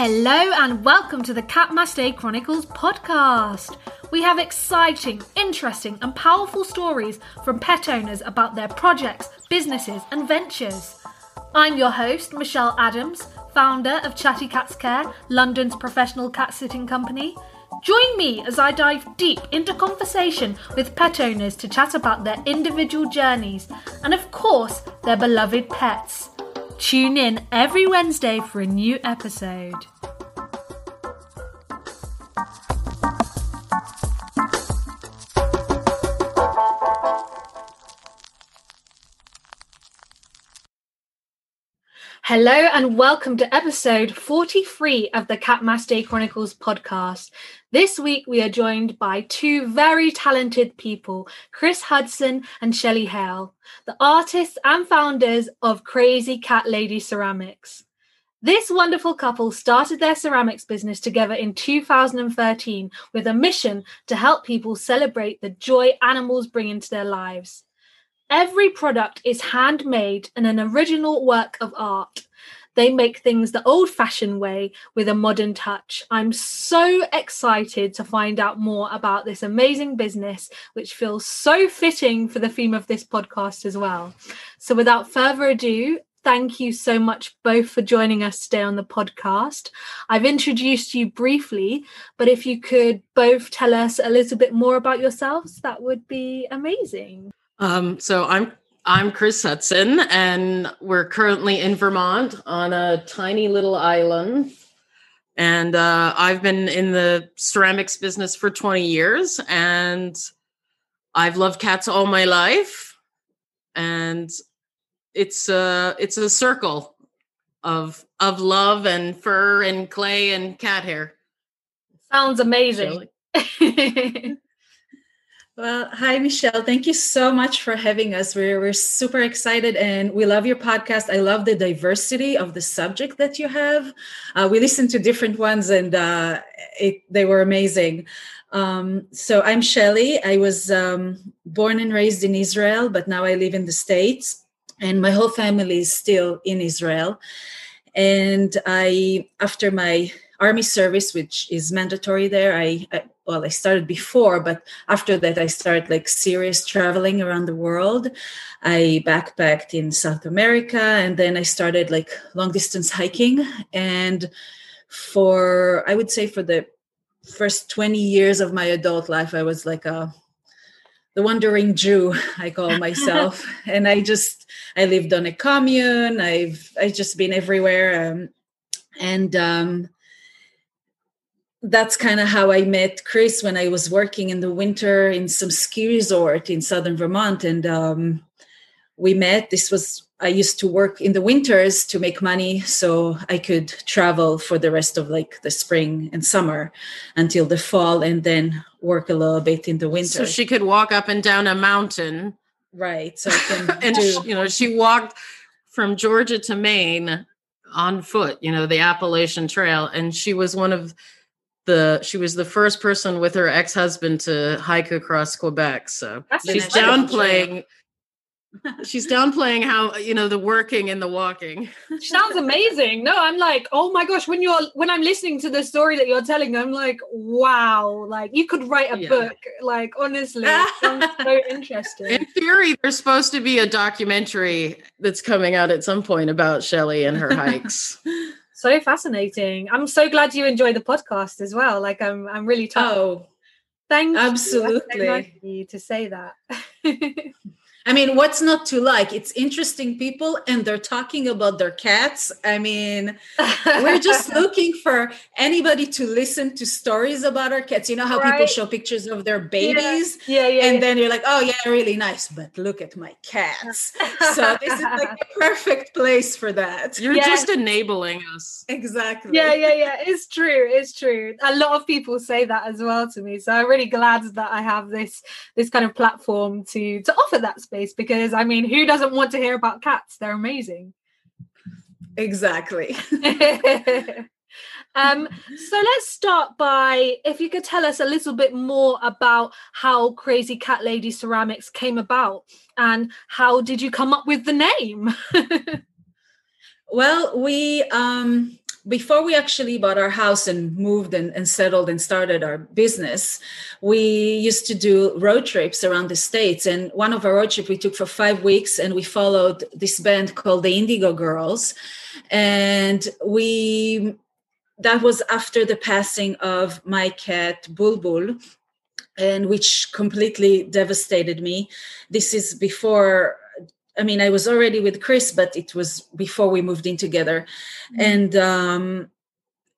Hello and welcome to the Cat Day Chronicles podcast. We have exciting, interesting, and powerful stories from pet owners about their projects, businesses, and ventures. I'm your host, Michelle Adams, founder of Chatty Cats Care, London's professional cat sitting company. Join me as I dive deep into conversation with pet owners to chat about their individual journeys and, of course, their beloved pets. Tune in every Wednesday for a new episode. Hello and welcome to episode 43 of the Cat Mass Day Chronicles podcast. This week we are joined by two very talented people, Chris Hudson and Shelly Hail, the artists and founders of Crazy Cat Lady Ceramics. This wonderful couple started their ceramics business together in 2013 with a mission to help people celebrate the joy animals bring into their lives. Every product is handmade and an original work of art. They make things the old fashioned way with a modern touch. I'm so excited to find out more about this amazing business, which feels so fitting for the theme of this podcast as well. So, without further ado, thank you so much both for joining us today on the podcast. I've introduced you briefly, but if you could both tell us a little bit more about yourselves, that would be amazing. Um, so I'm I'm Chris Hudson, and we're currently in Vermont on a tiny little island. And uh, I've been in the ceramics business for 20 years, and I've loved cats all my life. And it's a it's a circle of of love and fur and clay and cat hair. Sounds amazing. Well, hi, Michelle. Thank you so much for having us. We're, we're super excited and we love your podcast. I love the diversity of the subject that you have. Uh, we listened to different ones and uh, it, they were amazing. Um, so I'm Shelly. I was um, born and raised in Israel, but now I live in the States and my whole family is still in Israel. And I, after my army service, which is mandatory there, I, I well i started before but after that i started like serious traveling around the world. I backpacked in south america and then i started like long distance hiking. And for i would say for the first 20 years of my adult life i was like a the wandering jew i call myself. And i just i lived on a commune. I've i just been everywhere um, and um that's kind of how I met Chris when I was working in the winter in some ski resort in southern Vermont. And um, we met. This was, I used to work in the winters to make money so I could travel for the rest of like the spring and summer until the fall and then work a little bit in the winter. So she could walk up and down a mountain. Right. So and, do- you know, she walked from Georgia to Maine on foot, you know, the Appalachian Trail. And she was one of, the she was the first person with her ex-husband to hike across Quebec. So That's she's downplaying she's downplaying how you know the working and the walking. Sounds amazing. No, I'm like, oh my gosh, when you're when I'm listening to the story that you're telling, I'm like, wow, like you could write a Yeah. book. Like honestly, it sounds so interesting. In theory, there's supposed to be a documentary that's coming out at some point about Shelly and her hikes. So fascinating. I'm so glad you enjoy the podcast as well. Like I'm I'm really touched. oh Thank you. Absolutely. you to say that. I mean, what's not to like? It's interesting people and they're talking about their cats. I mean, we're just looking for anybody to listen to stories about our cats. You know how people show pictures of their babies? yeah, yeah. And yeah. then you're like, oh, yeah, really nice, but look at my cats. so, this is like the perfect place for that. You're Yeah. just enabling us. Exactly. yeah, yeah, yeah. It's true. It's true. A lot of people say that as well to me. So I'm really glad that I have this this kind of platform to to offer that space because I mean, who doesn't want to hear about cats? They're amazing. Exactly. um, so let's start by if you could tell us a little bit more about how Crazy Cat Lady Ceramics came about and how did you come up with the name? Well, we um before we actually bought our house and moved and, and settled and started our business, we used to do road trips around the states. And one of our road trips we took for five weeks, and we followed this band called the Indigo Girls, and we that was after the passing of my cat Bulbul, and which completely devastated me. This is before I mean, I was already with Chris, but it was before we moved in together. Mm-hmm. And um,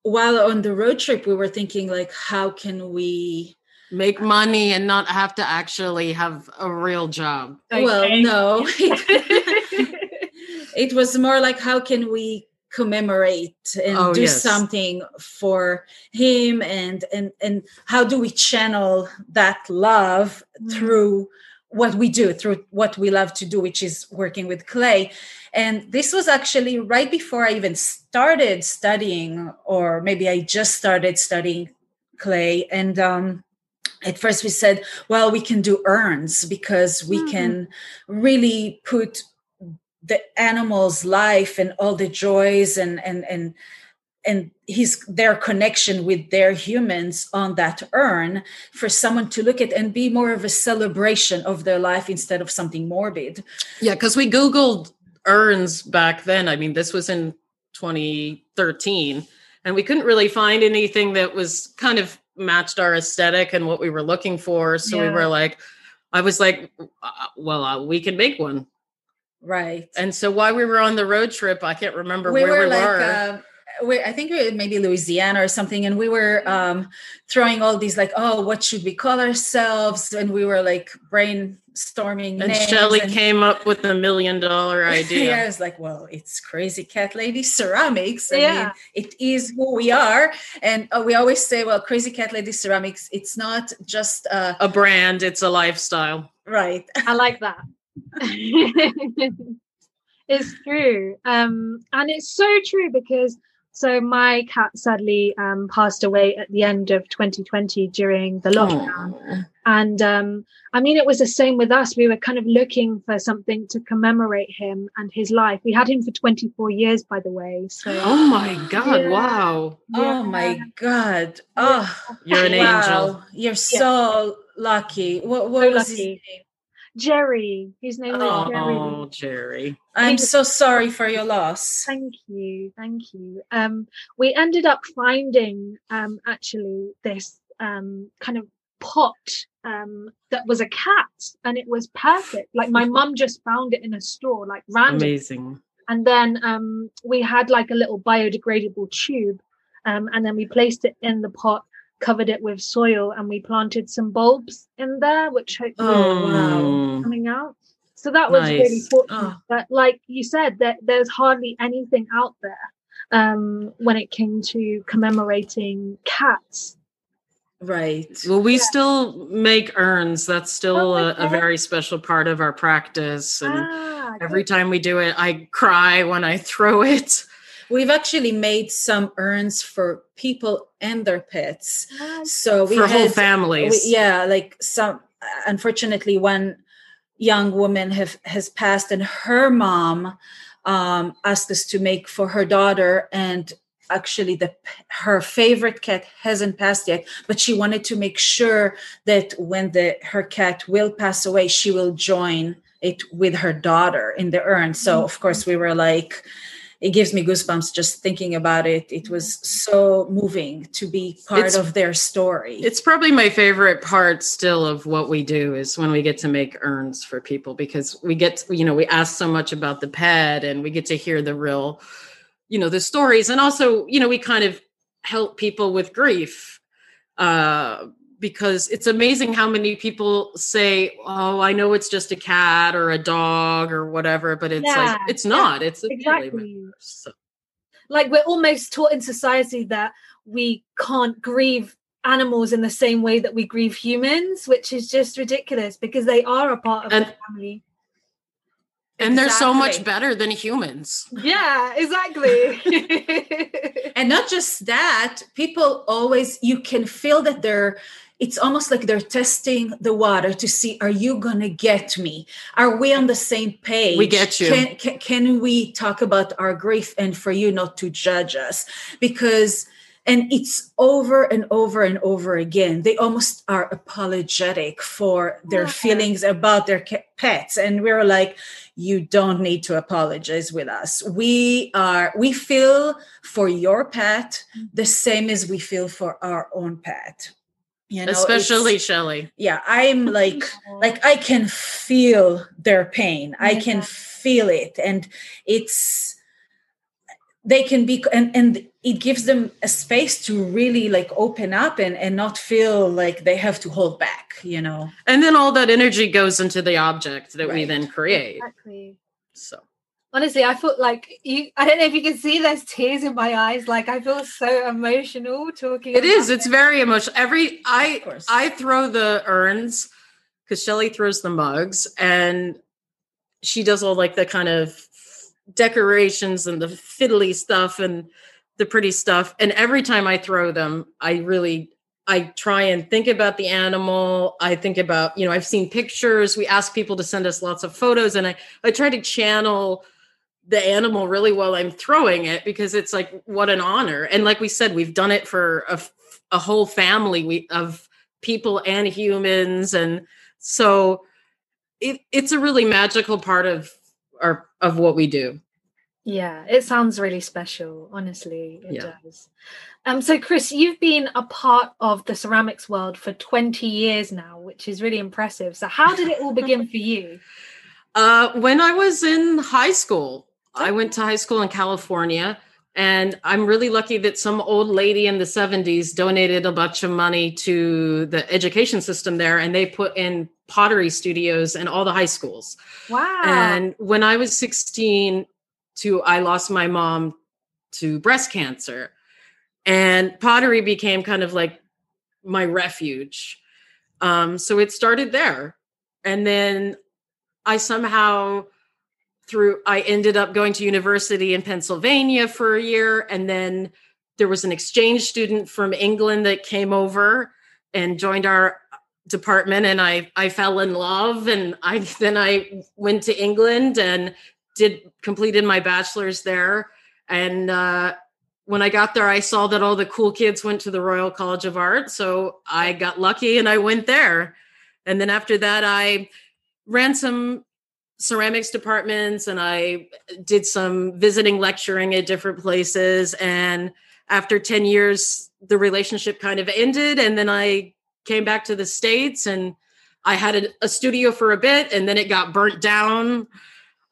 while on the road trip, we were thinking, like, how can we make money and not have to actually have a real job? Okay. Well, no. it was more like, how can we commemorate and oh, do yes. something for him and and and how do we channel that love mm. through what we do through what we love to do which is working with clay and this was actually right before i even started studying or maybe i just started studying clay and um, at first we said well we can do urns because we mm-hmm. can really put the animal's life and all the joys and and and and his their connection with their humans on that urn for someone to look at and be more of a celebration of their life instead of something morbid. Yeah because we googled urns back then. I mean this was in 2013 and we couldn't really find anything that was kind of matched our aesthetic and what we were looking for. So yeah. we were like i was like uh, well uh, we can make one. Right. And so while we were on the road trip i can't remember we where were we like, were. uh, I think maybe Louisiana or something, and we were um, throwing all these like, oh, what should we call ourselves? And we were like brainstorming. And Shelly and, came up with a million dollar idea. yeah, it's like, well, it's Crazy Cat Lady Ceramics. I yeah. mean, it is who we are, and uh, we always say, well, Crazy Cat Lady Ceramics. It's not just uh, a brand; it's a lifestyle. Right. I like that. it's true um, and it's so true because so my cat sadly um, passed away at the end of 2020 during the lockdown. Aww. And um, I mean, it was the same with us. We were kind of looking for something to commemorate him and his life. We had him for 24 years, by the way. So Oh my God, yeah. wow. Yeah. Oh my God. Oh, you're an wow. angel. You're so lucky. What, what so was lucky. his name? Jerry. His name is Jerry. Oh, Jerry. I'm so sorry for your loss. Thank you. Thank you. Um, we ended up finding um, actually this um, kind of pot um, that was a cat and it was perfect. Like my mum just found it in a store, like random. Amazing. And then um, we had like a little biodegradable tube um, and then we placed it in the pot covered it with soil and we planted some bulbs in there, which hopefully oh, coming out. So that was nice. really fortunate. Oh. But like you said, that there's hardly anything out there um, when it came to commemorating cats. Right. Well, we yeah. still make urns. That's still oh, okay. a, a, very special part of our practice. And ah, every time we do it, I cry when I throw it. We've actually made some urns for people and their pets. So we for had, whole families. We, yeah, like some. Unfortunately, one young woman have has passed, and her mom um, asked us to make for her daughter and actually the her favorite cat hasn't passed yet but she wanted to make sure that when the her cat will pass away she will join it with her daughter in the urn so of course we were like it gives me goosebumps just thinking about it. It was so moving to be part it's, of their story. It's probably my favorite part still of what we do is when we get to make urns for people because we get, you know, we ask so much about the pet and we get to hear the real, you know, the stories. And also, you know, we kind of help people with grief. Uh, because it's amazing how many people say, "Oh, I know it's just a cat or a dog or whatever," but it's yeah, like it's not. Yeah, it's exactly. So. Like we're almost taught in society that we can't grieve animals in the same way that we grieve humans, which is just ridiculous because they are a part of and, the family. And exactly. they're so much better than humans. Yeah, exactly. and not just that, people always you can feel that they're it's almost like they're testing the water to see are you gonna get me? Are we on the same page? We get you. can, can, can we talk about our grief and for you not to judge us? Because and it's over and over and over again. They almost are apologetic for their Yeah. feelings about their pets. And we're like you don't need to apologize with us. We are we feel for your pet mm-hmm. the same as we feel for our own pet you know Especially it's- Shelly. yeah i'm like like i can feel their pain i can feel it and it's they can be and and it gives them a space to really like open up and and not feel like they have to hold back you know And then all that energy goes into the object that we then create. Exactly. So Honestly, I felt like you. I don't know if you can see. There's tears in my eyes. Like I feel so emotional talking. it is. about It's very emotional. Every I I throw the urns because Shelly throws the mugs and she does all like the kind of decorations and the fiddly stuff and the pretty stuff. And every time I throw them, I really I try and think about the animal. I think about, you know, I've seen pictures. We ask people to send us lots of photos and I I try to channel the animal really while I'm throwing it because it's like what an honor. And like we said, we've done it for a, a whole family we, of people and humans, and so it, it's a really magical part of our of what we do. Yeah, it sounds really special. Honestly, it Yeah. does. Um, so Chris, you've been a part of the ceramics world for 20 years now, which is really impressive. So how did it all begin for you? Uh, when I was in high school, I went to high school in California, and I'm really lucky that some old lady in the 70s donated a bunch of money to the education system there, and they put in pottery studios in all the high schools. Wow. And when I was 16, to I lost my mom to breast cancer, and pottery became kind of like my refuge. Um, so it started there, and then I somehow through I ended up going to university in Pennsylvania for a year, and then there was an exchange student from England that came over and joined our department and I I fell in love and I then I went to England and did completed my bachelor's there. And uh when I got there I saw that all the cool kids went to the Royal College of Art so I got lucky and I went there. And then after that I ran some ceramics departments and I did some visiting lecturing at different places. And after 10 years the relationship kind of ended and then I came back to the states and I had a, a studio for a bit and then it got burnt down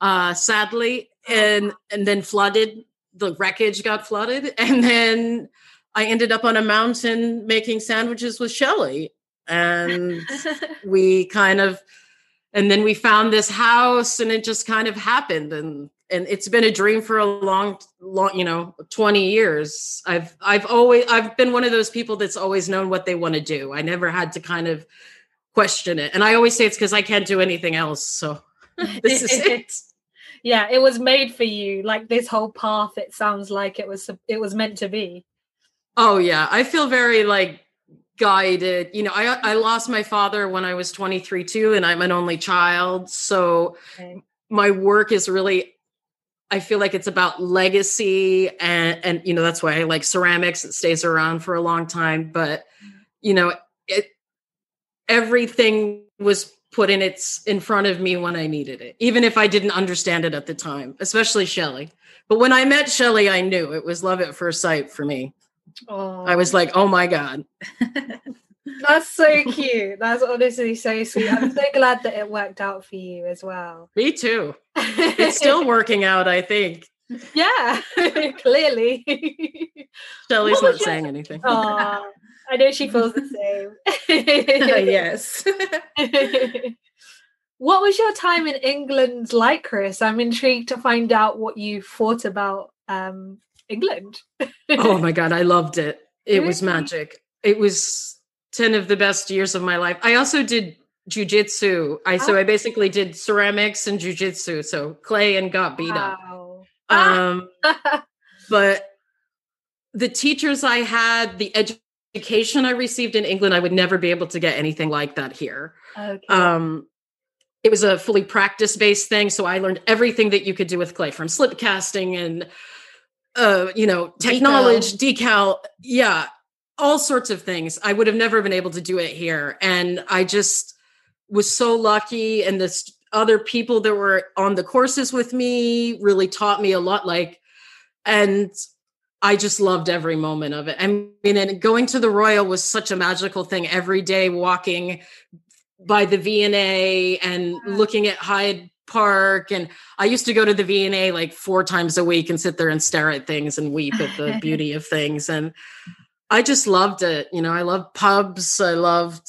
uh sadly and and then flooded the wreckage got flooded and then I ended up on a mountain making sandwiches with Shelly and we kind of and then we found this house and it just kind of happened and and it's been a dream for a long long you know 20 years. I've i've always i've been one of those people that's always known what they want to do. I never had to kind of question it. And i always say it's because i can't do anything else so this is it. Yeah, it was made for you. Like this whole path, it sounds like it was it was meant to be. oh yeah. I feel very like guided you know i i lost my father when i was 23 too and i'm an only child. So Okay. my work is really i feel like it's about legacy and and you know that's why i like ceramics. It stays around for a long time but mm-hmm. you know it everything was put in its in front of me when i needed it even if i didn't understand it at the time especially shelly but when i met shelly i knew it was love at first sight for me Oh, i was like oh my god that's so cute. That's honestly so sweet. I'm so glad that it worked out for you as well. me too it's still working out i think yeah, clearly. shelly's not your- saying anything Aw, I know she feels the same. yes what was your time in England like, Chris? I'm intrigued to find out what you thought about um, England. oh my god i loved it. It was magic. It was 10 of the best years of my life. I also did jujitsu i so i basically did ceramics and jujitsu so clay and got beat up. Wow. um but the teachers i had the education I received in England, I would never be able to get anything like that here. Okay. Um, it was a fully practice based thing, so I learned everything that you could do with clay, from slip casting and uh, you know, technology, decal. decal, yeah, all sorts of things. I would have never been able to do it here, and I just was so lucky. And this other people that were on the courses with me really taught me a lot. Like, and I just loved every moment of it. I mean, and going to the Royal was such a magical thing. Every day, walking by the V&A and looking at Hyde Park, and I used to go to the V&A like four times a week and sit there and stare at things and weep at the beauty of things. And I just loved it. You know, I loved pubs. I loved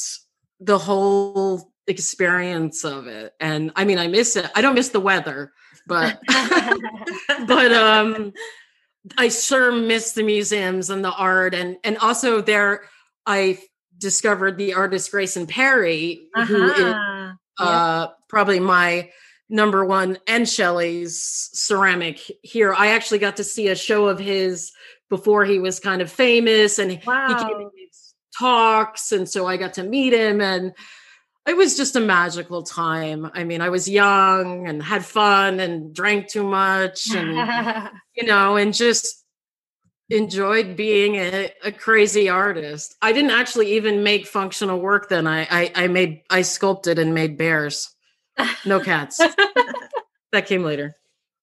the whole experience of it. And I mean, I miss it. I don't miss the weather, but but um I sure miss the museums and the art and and also there I discovered the artist Grayson Perry, uh-huh. who is uh, probably my number one and Shelly's ceramic here. I actually got to see a show of his before he was kind of famous and wow. he came and gave talks and so I got to meet him and it was just a magical time. I mean, I was young and had fun and drank too much and you know, and just enjoyed being a, a, crazy artist. I didn't actually even make functional work then. I, I I made I sculpted and made bears. No cats. that came later.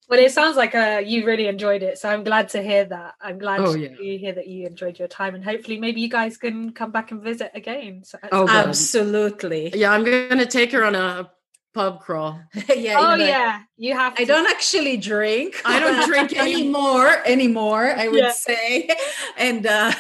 Well, it sounds like uh, you really enjoyed it, so I'm glad to hear that. I'm glad oh, to yeah. hear that you enjoyed your time, and hopefully, maybe you guys can come back and visit again. So, oh, absolutely! Yeah, I'm going to take her on a pub crawl. yeah. Oh yeah, you have. To. I don't actually drink. I don't drink anymore. Anymore, I would yeah. say. And uh,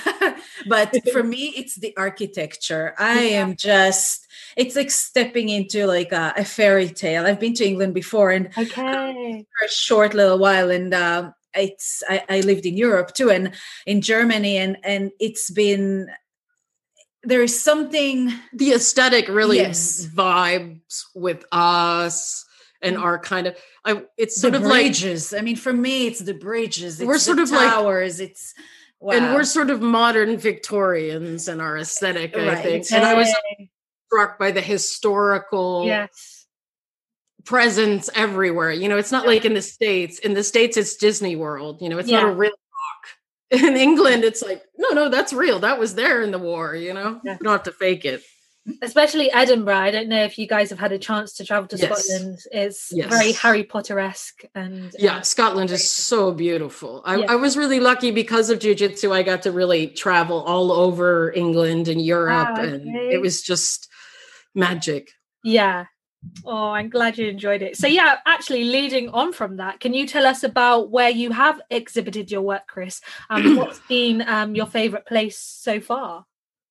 but for me, it's the architecture. I yeah. am just. It's like stepping into like a, a, fairy tale. I've been to England before, and okay, for a short little while, and um, it's I, I lived in Europe too, and in Germany, and and it's been there is something the aesthetic really yes. vibes with us and mm. our kind of I, it's sort the of bridges. like I mean, for me, it's the bridges. It's we're sort of towers. Like, it's wow. and we're sort of modern Victorians in our aesthetic. Right. I think, and I was struck by the historical yes presence everywhere. You know, it's not yeah. like in the states. In the states, it's Disney World. You know, it's yeah. not a real in England, it's like, no, no, that's real. That was there in the war, you know? Yeah. You don't have to fake it. Especially Edinburgh. I don't know if you guys have had a chance to travel to yes. Scotland. It's yes. very Harry Potter esque. And yeah, uh, Scotland is so beautiful. I, yeah. I, was really lucky because of jujitsu. I got to really travel all over England and Europe, ah, okay. and it was just magic. Yeah, Oh, I'm glad you enjoyed it. So, yeah, actually, leading on from that, can you tell us about where you have exhibited your work, Chris? Um, what's been um, your favorite place so far?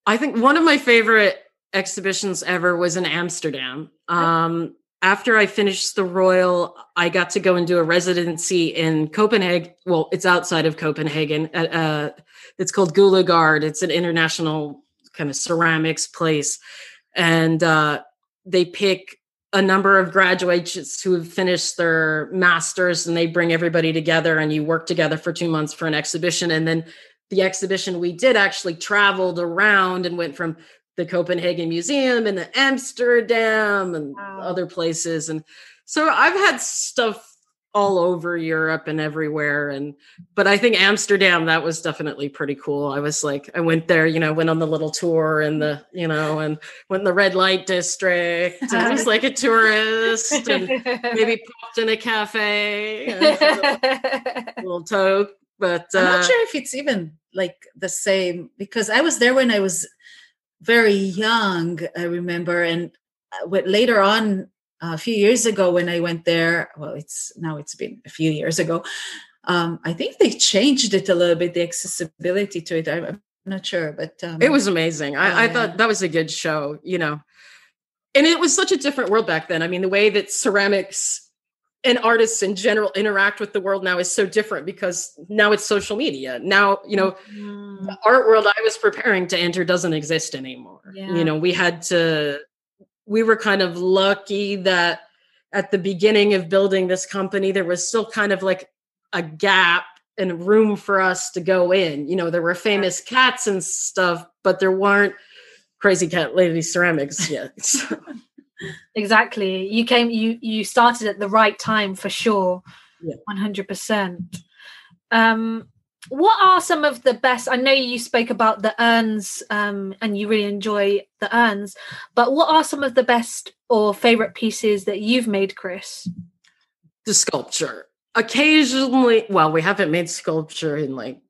I think one of my favorite exhibitions ever was in Amsterdam. Um, after I finished the Royal, I got to go and do a residency in Copenhagen. Well, it's outside of Copenhagen. At, uh, it's called Guldagergaard. It's an international kind of ceramics place. And uh, they pick a number of graduates who have finished their masters and they bring everybody together and you work together for two months for an exhibition and then the exhibition we did actually traveled around and went from the copenhagen museum and the amsterdam and wow. other places and so i've had stuff all over Europe and everywhere. And but I think Amsterdam that was definitely pretty cool. I was like, I went there, you know, went on the little tour and the, you know, and went in the red light district and was like a tourist and maybe popped in a cafe, a little toke. But uh, I'm not uh, sure if it's even like the same because I was there when I was very young. I remember, and uh, later on a few years ago when I went there, well, it's now it's been a few years ago. Um, I think they changed it a little bit, the accessibility to it. I'm not sure, but um, it was amazing. I, I thought that was a good show, you know. And it was such a different world back then. I mean, the way that ceramics and artists in general interact with the world now is so different because now it's social media. Now, you know, mm-hmm. the art world I was preparing to enter doesn't exist anymore. Yeah. You know, we had to we were kind of lucky that at the beginning of building this company, there was still kind of like a gap and room for us to go in. You know, there were famous cats and stuff, but there weren't crazy cat lady ceramics yet. exactly. You came you you started at the right time for sure. Yeah. 100%. Um what are some of the best i know you spoke about the urns um, and you really enjoy the urns but what are some of the best or favorite pieces that you've made chris? The sculpture. Occasionally well we haven't made sculpture in like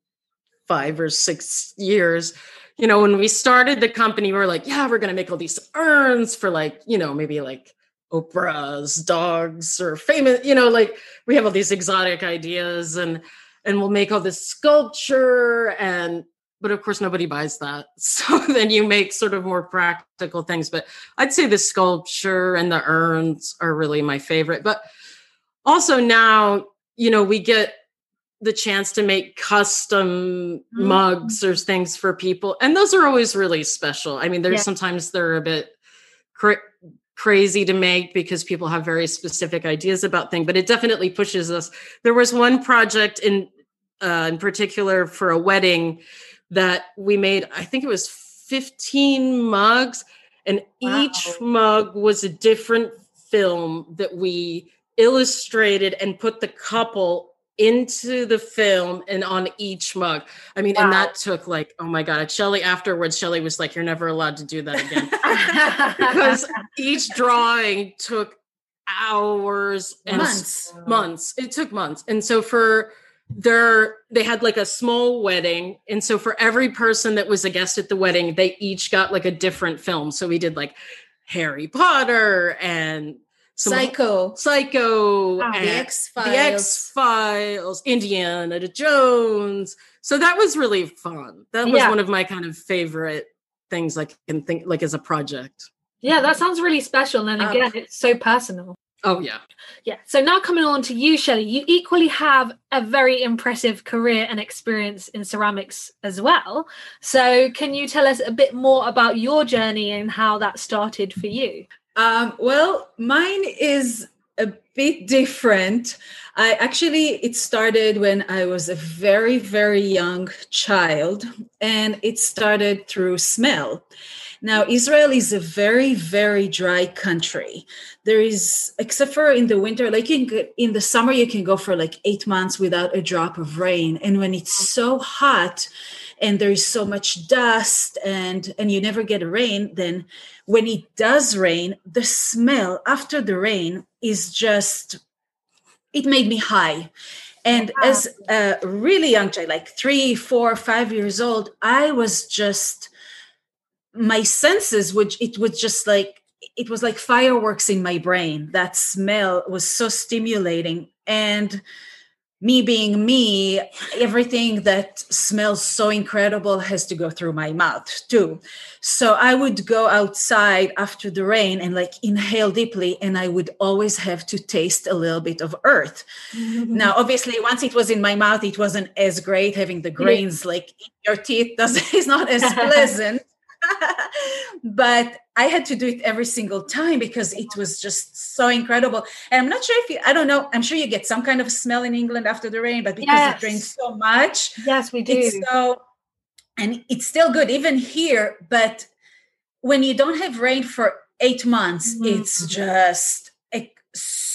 five or six years. You know when we started the company we were like yeah we're going to make all these urns for like you know maybe like oprah's dogs or famous you know like we have all these exotic ideas and and we'll make all this sculpture and but of course nobody buys that so then you make sort of more practical things but i'd say the sculpture and the urns are really my favorite but also now you know we get the chance to make custom mm-hmm. mugs or things for people and those are always really special i mean there's yeah. sometimes they're a bit cra- crazy to make because people have very specific ideas about things but it definitely pushes us there was one project in uh, in particular for a wedding that we made i think it was 15 mugs and wow. each mug was a different film that we illustrated and put the couple into the film and on each mug. I mean, wow. and that took like, oh my God. Shelly afterwards, Shelly was like, You're never allowed to do that again. because each drawing took hours and months. Months. It took months. And so for their they had like a small wedding. And so for every person that was a guest at the wedding, they each got like a different film. So we did like Harry Potter and Psycho, Psycho, oh, the X Files, the X Files, Indiana Jones. So that was really fun. That was yeah. one of my kind of favorite things I can think like as a project. Yeah, that sounds really special. And um, again, um, it's so personal. Oh yeah. Yeah. So now coming on to you, Shelly, you equally have a very impressive career and experience in ceramics as well. So can you tell us a bit more about your journey and how that started for you? Um, well, mine is a bit different. I actually, it started when I was a very, very young child, and it started through smell. Now, Israel is a very, very dry country. There is, except for in the winter, like in, in the summer, you can go for like eight months without a drop of rain. And when it's so hot and there is so much dust and and you never get a rain, then when it does rain, the smell after the rain is just, it made me high. And wow. as a really young child, like three, four, five years old, I was just, my senses would, it was just like, it was like fireworks in my brain. That smell was so stimulating. And me being me, everything that smells so incredible has to go through my mouth too. So I would go outside after the rain and like inhale deeply, and I would always have to taste a little bit of earth. Mm-hmm. Now, obviously, once it was in my mouth, it wasn't as great having the grains like in your teeth. Does is not as pleasant. but I had to do it every single time because it was just so incredible. And I'm not sure if you, I don't know, I'm sure you get some kind of smell in England after the rain, but because yes. it rains so much. Yes, we do. so, and it's still good even here. But when you don't have rain for eight months, mm-hmm. it's just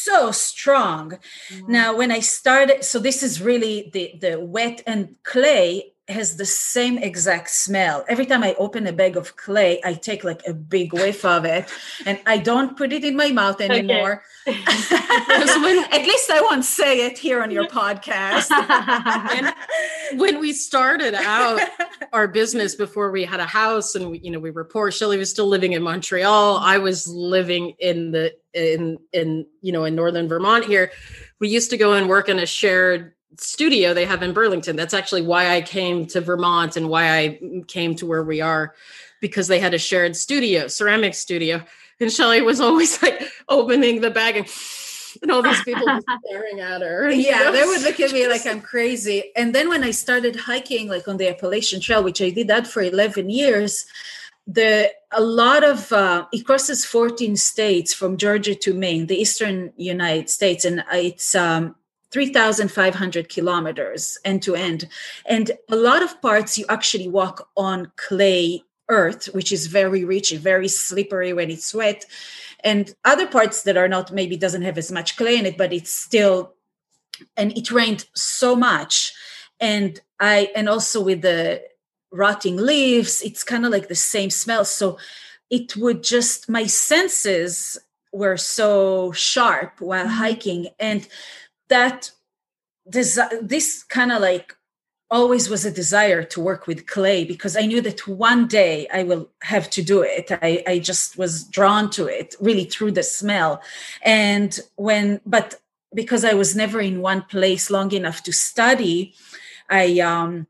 so strong. Mm-hmm. Now, when I started, so this is really the the wet and clay has the same exact smell. Every time I open a bag of clay, I take like a big whiff of it and I don't put it in my mouth anymore. Okay. when, at least I won't say it here on your podcast. when we started out our business before we had a house and we, you know, we were poor, Shelly was still living in Montreal. I was living in the, in, in, you know, in Northern Vermont here. We used to go and work in a shared studio they have in Burlington. That's actually why I came to Vermont and why I came to where we are because they had a shared studio, ceramic studio. And Shelly was always like opening the bag and, and all these people staring at her. Yeah, know? they would look at me like I'm crazy. And then when I started hiking, like on the Appalachian Trail, which I did that for 11 years, the a lot of uh, it crosses 14 states from Georgia to Maine, the eastern United States, and it's um, 3,500 kilometers end to end. And a lot of parts you actually walk on clay earth, which is very rich, very slippery when it's wet. And other parts that are not, maybe doesn't have as much clay in it, but it's still, and it rained so much. And I, and also with the rotting leaves, it's kind of like the same smell. So it would just, my senses were so sharp while mm-hmm. hiking. And that this, this kind of like always was a desire to work with clay because I knew that one day I will have to do it. I, I just was drawn to it really through the smell. And when, but because I was never in one place long enough to study, I, um,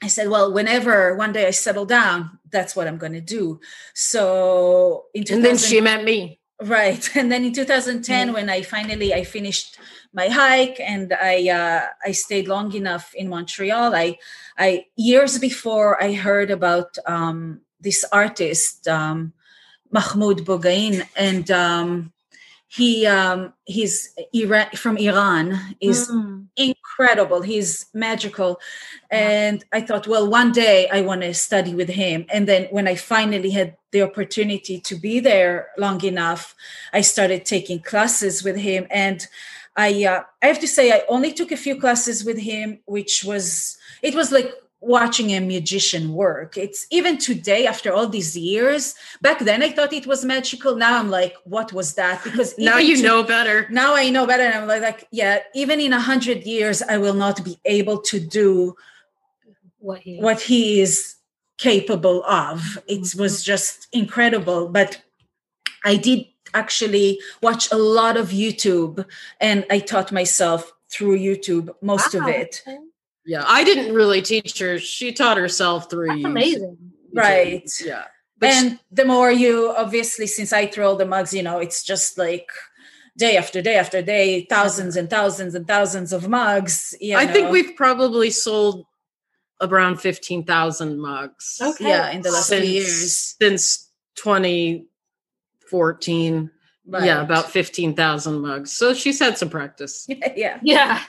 I said, well, whenever one day I settle down, that's what I'm going to do. So, in and then she met me. Right. And then in 2010, when I finally, I finished my hike and I uh, I stayed long enough in Montreal. I I years before I heard about um, this artist um, Mahmoud Baghaeian and um, he um, he's Iran, from Iran is mm. incredible. He's magical, and I thought, well, one day I want to study with him. And then when I finally had the opportunity to be there long enough, I started taking classes with him and I uh, I have to say I only took a few classes with him, which was it was like watching a magician work. It's even today after all these years. Back then I thought it was magical. Now I'm like, what was that? Because now you to, know better. Now I know better. And I'm like, like yeah, even in a hundred years, I will not be able to do what he, what he is capable of. It mm-hmm. was just incredible. But I did actually watch a lot of YouTube and I taught myself through YouTube most wow. of ah, it. Yeah, I didn't really teach her. She taught herself through That's YouTube. amazing. Right. Yeah. But and she, the more you obviously since I throw the mugs, you know, it's just like day after day after day, thousands and thousands and thousands of mugs. I know. think we've probably sold around 15,000 mugs. Okay. Yeah, in the last since, few years. Since 20 14 right. yeah about 15,000 mugs. So she's had some practice. Yeah. Yeah.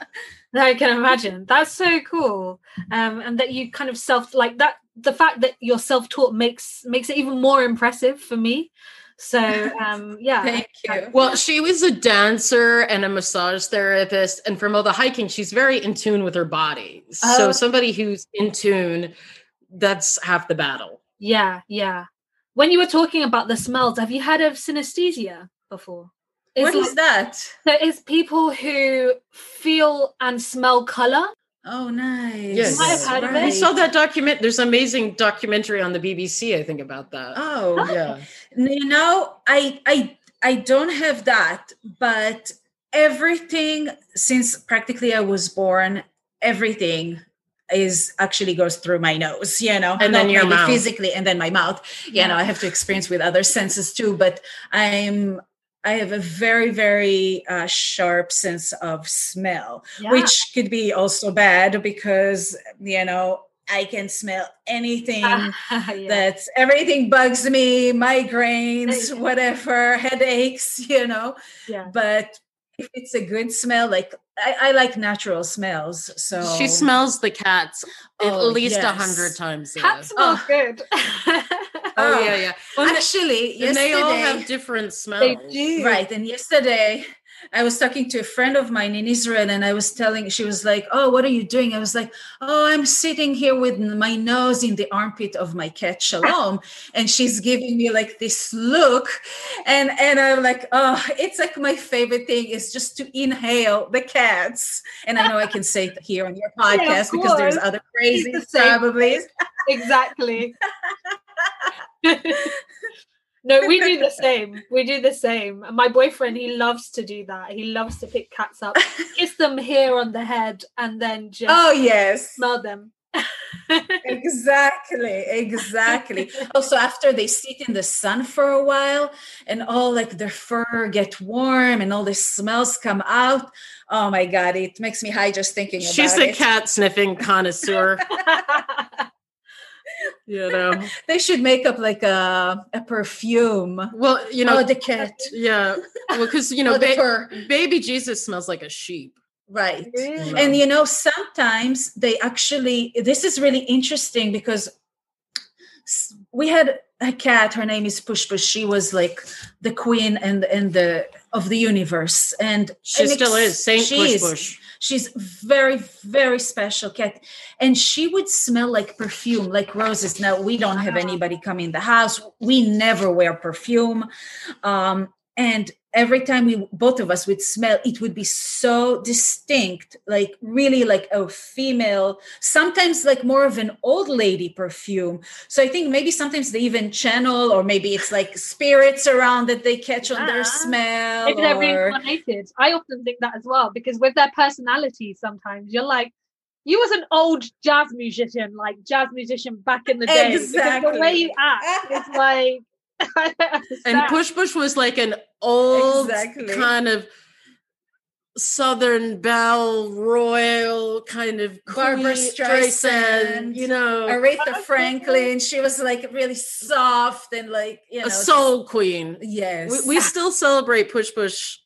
I can imagine. That's so cool. Um and that you kind of self like that the fact that you're self-taught makes makes it even more impressive for me. So um yeah. Thank you. Well she was a dancer and a massage therapist and from all the hiking she's very in tune with her body. So oh. somebody who's in tune that's half the battle. Yeah yeah when you were talking about the smells, have you heard of synesthesia before? It's what like, is that? So it's people who feel and smell color. Oh, nice. Yes. might have heard right. of it. I saw that document. There's an amazing documentary on the BBC, I think, about that. Oh, oh. yeah. You know, I I I don't have that, but everything since practically I was born, everything is actually goes through my nose, you know, and then your mouth physically, and then my mouth. Yeah. You know, I have to experience with other senses too, but I'm I have a very, very uh, sharp sense of smell, yeah. which could be also bad because you know I can smell anything yeah. that's everything bugs me, migraines, whatever, headaches, you know. Yeah. But if it's a good smell, like I, I, like natural smells. So she smells the cats oh, at least a yes. hundred times. Cats smell oh. good. oh yeah, yeah. Well, Actually, yesterday, they all have different smells. They do. Right, and yesterday I was talking to a friend of mine in Israel, and I was telling, she was like, Oh, what are you doing? I was like, Oh, I'm sitting here with my nose in the armpit of my cat, Shalom. and she's giving me like this look. And, and I'm like, Oh, it's like my favorite thing is just to inhale the cats. And I know I can say it here on your podcast yeah, because there's other crazy probably. exactly. No, we do the same. We do the same. My boyfriend, he loves to do that. He loves to pick cats up, kiss them here on the head, and then just oh yes, smell them. exactly, exactly. also, after they sit in the sun for a while, and all like their fur get warm, and all the smells come out. Oh my god, it makes me high just thinking She's about it. She's a cat sniffing connoisseur you know they should make up like a, a perfume well you know oh, the cat yeah well because you know oh, ba- baby jesus smells like a sheep Right. Really? And you know, sometimes they actually, this is really interesting because we had a cat, her name is Push Push. She was like the queen and and the of the universe. And She and still is Saint she Push is. Push. She's very, very special cat. And she would smell like perfume, like roses. Now we don't have anybody come in the house. We never wear perfume. Um, and every time we both of us would smell, it would be so distinct, like really like a female, sometimes like more of an old lady perfume. So I think maybe sometimes they even channel, or maybe it's like spirits around that they catch on Yeah. their ah. smell. Maybe they're or- reincarnated. I often think that as well because with their personality, sometimes you're like, you was an old jazz musician, like jazz musician back in the day. Because the way you act, is like. And. Push Push was like an old Exactly. kind of Southern Belle Royal kind of Barbara Queen- Streisand, you know, Aretha Franklin. She was like really soft and like you know a soul queen. Yes, We, we still celebrate Push Push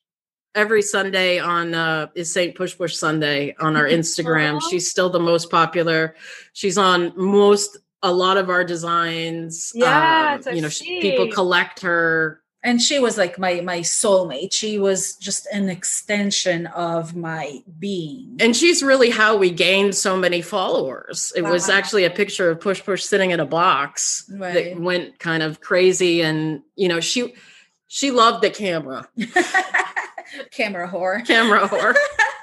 every Sunday on uh is Saint Push Push Sunday on our Instagram. She's still the most popular. She's on most a lot of our designs. Yeah, Um, so you know, she, people collect her. and she was like my my soulmate. She was just an extension of my being. And she's really how we gained so many followers. It was actually a picture of Push Push sitting in a box Right. that went kind of crazy. And you know, she she loved the camera, Camera whore. camera whore.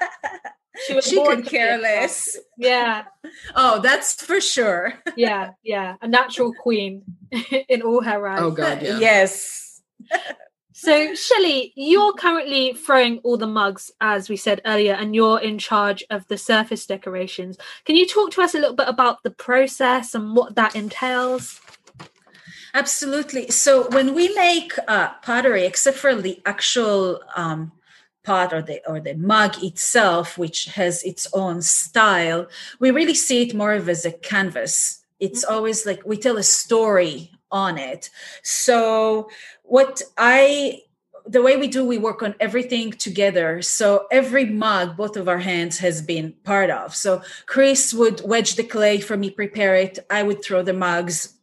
She, was She born could care less. Yeah, Oh, that's for sure. yeah, yeah. A natural queen in all her rights. Oh God, yeah. Yes. So, Shelly, you're currently throwing all the mugs, as we said earlier, and you're in charge of the surface decorations. Can you talk to us a little bit about the process and what that entails? Absolutely. So when we make uh, pottery, except for the actual um, pot or the or the mug itself, which has its own style, we really see it more of as a canvas. It's mm-hmm. always like we tell a story on it. So what I the way we do we work on everything together so every mug both of our hands has been part of so chris would wedge the clay for me prepare it i would throw the mugs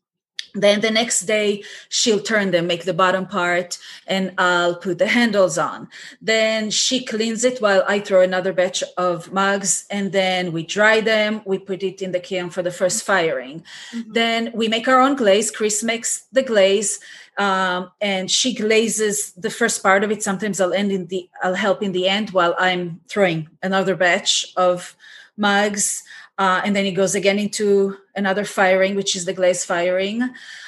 then the next day she'll turn them make the bottom part and i'll put the handles on. Then she cleans it while i throw another batch of mugs and then we dry them. We put it in the kiln for the first firing. Then we make our own glaze. Chris makes the glaze um, and she glazes the first part of it. Sometimes i'll end in the i'll help in the end while i'm throwing another batch of mugs uh, and then it goes again into another firing which is the glaze firing.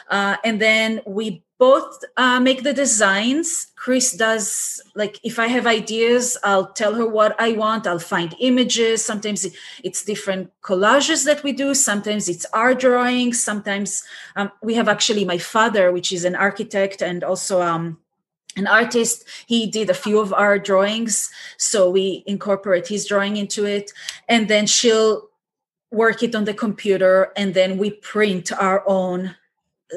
Uh, and then we both uh, make the designs. Chris does like if i have ideas i'll tell her what i want. I'll find images. Sometimes it's different collages that we do. Sometimes it's our drawings. Sometimes um, we have actually my father which is an architect and also um, an artist. He did a few of our drawings. So we incorporate his drawing into it. And then she'll work it on the computer and then we print our own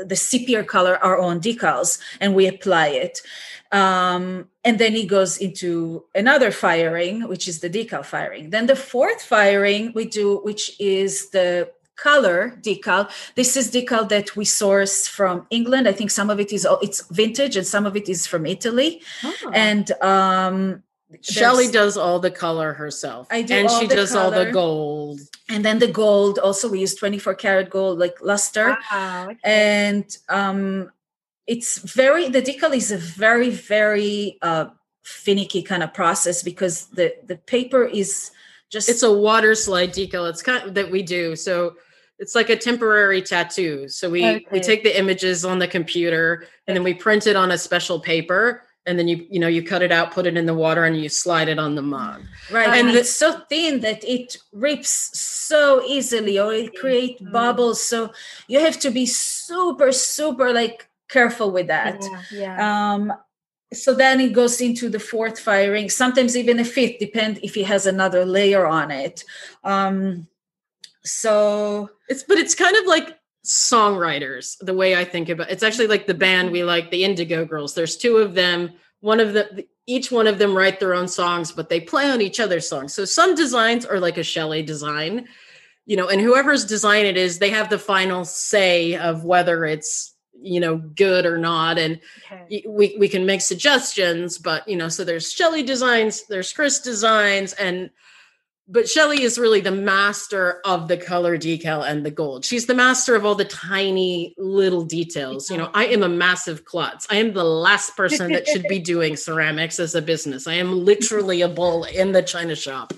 the sepia color our own decals and we apply it. Um, and then he goes into another firing which is the decal firing. Then the fourth firing we do which is the color decal. This is decal that we source from england. I think some of it is it's vintage and some of it is from italy. Oh. and um Shelly does all the color herself. I do and all she the does all the gold. and then the gold also we use 24 karat gold like luster Wow. okay. and um it's very the decal is a very very uh finicky kind of process because the the paper is just It's a water slide decal. It's kind of that we do. So it's like a temporary tattoo. So we Okay. we take the images on the computer and then we print it on a special paper and then you you know you cut it out, put it in the water and you slide it on the mug. right and and the- it's so thin that it rips so easily or it creates Mm. bubbles so you have to be super super like careful with that Yeah, yeah. um so then it goes into the fourth firing sometimes even a fifth depend if he has another layer on it um so It's but it's kind of like songwriters the way I think about it's actually like the band we mm-hmm. like the Indigo Girls. There's two of them. One of the each one of them write their own songs, but they play on each other's songs. So some designs are like a Shelly design, you know, and whoever's design it is, they have the final say of whether it's you know good or not and okay. we, we can make suggestions but you know so there's Shelly designs there's chris designs and but Shelly is really the master of the color decal and the gold. She's the master of all the tiny little details. You know, I am a massive klutz. I am the last person that should be doing ceramics as a business. I am literally a bull in the china shop.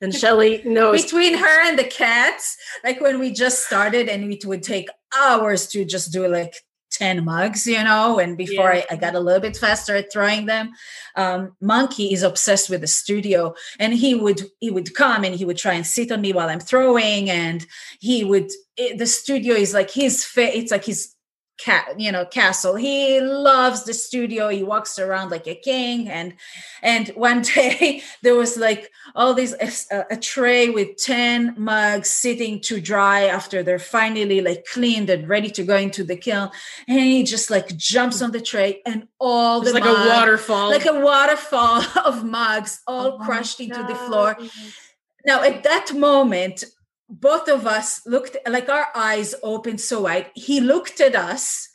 And Shelly knows between her and the cats, like when we just started and it would take hours to just do like 10 mugs, you know, and before yeah. I, I, got a little bit faster at throwing them. Um, Monkey is obsessed with the studio and he would he would come and he would try and sit on me while I'm throwing and he would it, the studio is like his fa- it's like his cat you know castle. He loves the studio. He walks around like a king. And and one day there was like all these a, a, tray with 10 mugs sitting to dry after they're finally like cleaned and ready to go into the kiln. And he just like jumps on the tray and all the like a waterfall. like a waterfall of mugs all oh crushed into the floor. Now at that moment both of us looked like our eyes opened so wide. He looked at us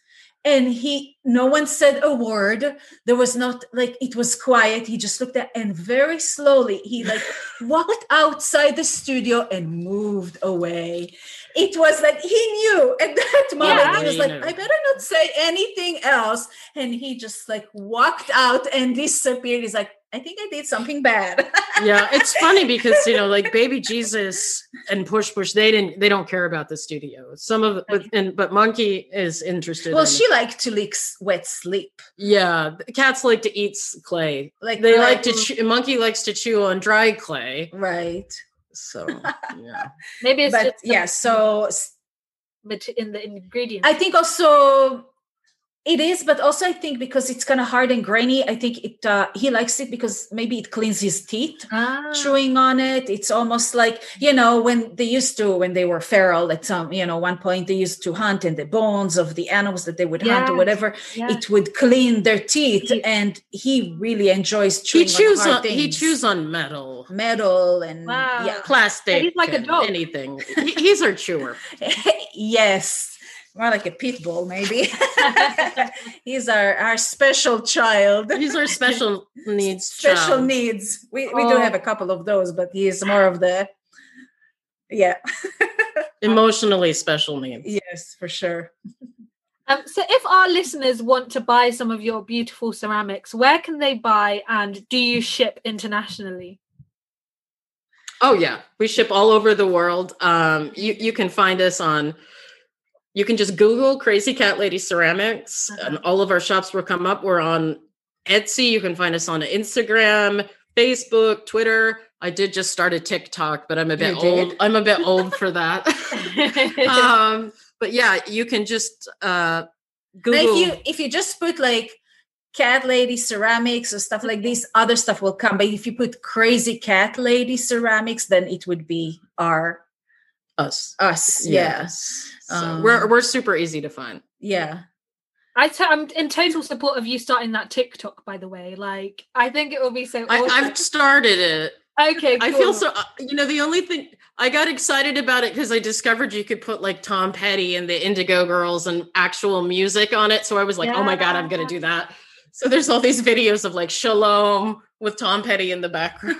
and he no one said a word. There was not like it was quiet. He just looked at and very slowly he like walked outside the studio and moved away. It was like he knew at that moment yeah. he was like i better not say anything else. And he just like walked out and disappeared. He's like I think I did something bad. yeah, it's funny because you know, like Baby Jesus and Push Push, they didn't, they don't care about the studio. Some of, but and but Monkey is interested. Well, in, she liked to lick wet sleep. Yeah, cats like to eat clay. Like they like, like to. Chew, monkey likes to chew on dry clay. Right. So yeah, maybe it's but yeah. So, but in the ingredients, I think also it is, but also I think because it's kind of hard and grainy, I think it uh, he likes it because maybe it cleans his teeth ah. chewing on it. It's almost like you know when they used to when they were feral at some you know one point they used to hunt and the bones of the animals that they would yes. hunt or whatever yes. it would clean their teeth, and he really enjoys chewing. He chews on, on he chews on metal, metal and wow. yeah, plastic. he's like a dog. Anything. he, he's our chewer. yes more like a pit bull maybe. He's our our special child. He's our special needs special child. needs. We, we oh. do have a couple of those but he's more of the yeah. Emotionally special needs. Yes for sure. Um, so if our listeners want to buy some of your beautiful ceramics where can they buy and do you ship internationally? Oh yeah. We ship all over the world. Um, you, you can find us on you can just Google Crazy Cat Lady Ceramics, uh-huh. and all of our shops will come up. We're on Etsy. You can find us on Instagram, Facebook, Twitter. I did just start a TikTok, but I'm a bit old. I'm a bit old for that. um, but yeah, you can just uh, Google. if you if you just put like cat lady ceramics or stuff like this, other stuff will come. But if you put crazy cat lady ceramics, then it would be our us. Us, yes. So um, we're we're super easy to find. Yeah. I t- I'm in total support of you starting that TikTok. By the way, like I think it will be so. Awesome. I, have started it. Okay, cool. I feel so. Uh, you know, the only thing I got excited about it because I discovered you could put like Tom Petty and the Indigo Girls and actual music on it. So I was like, yeah. oh my god, I'm gonna do that. So there's all these videos of like Shalom with Tom Petty in the background.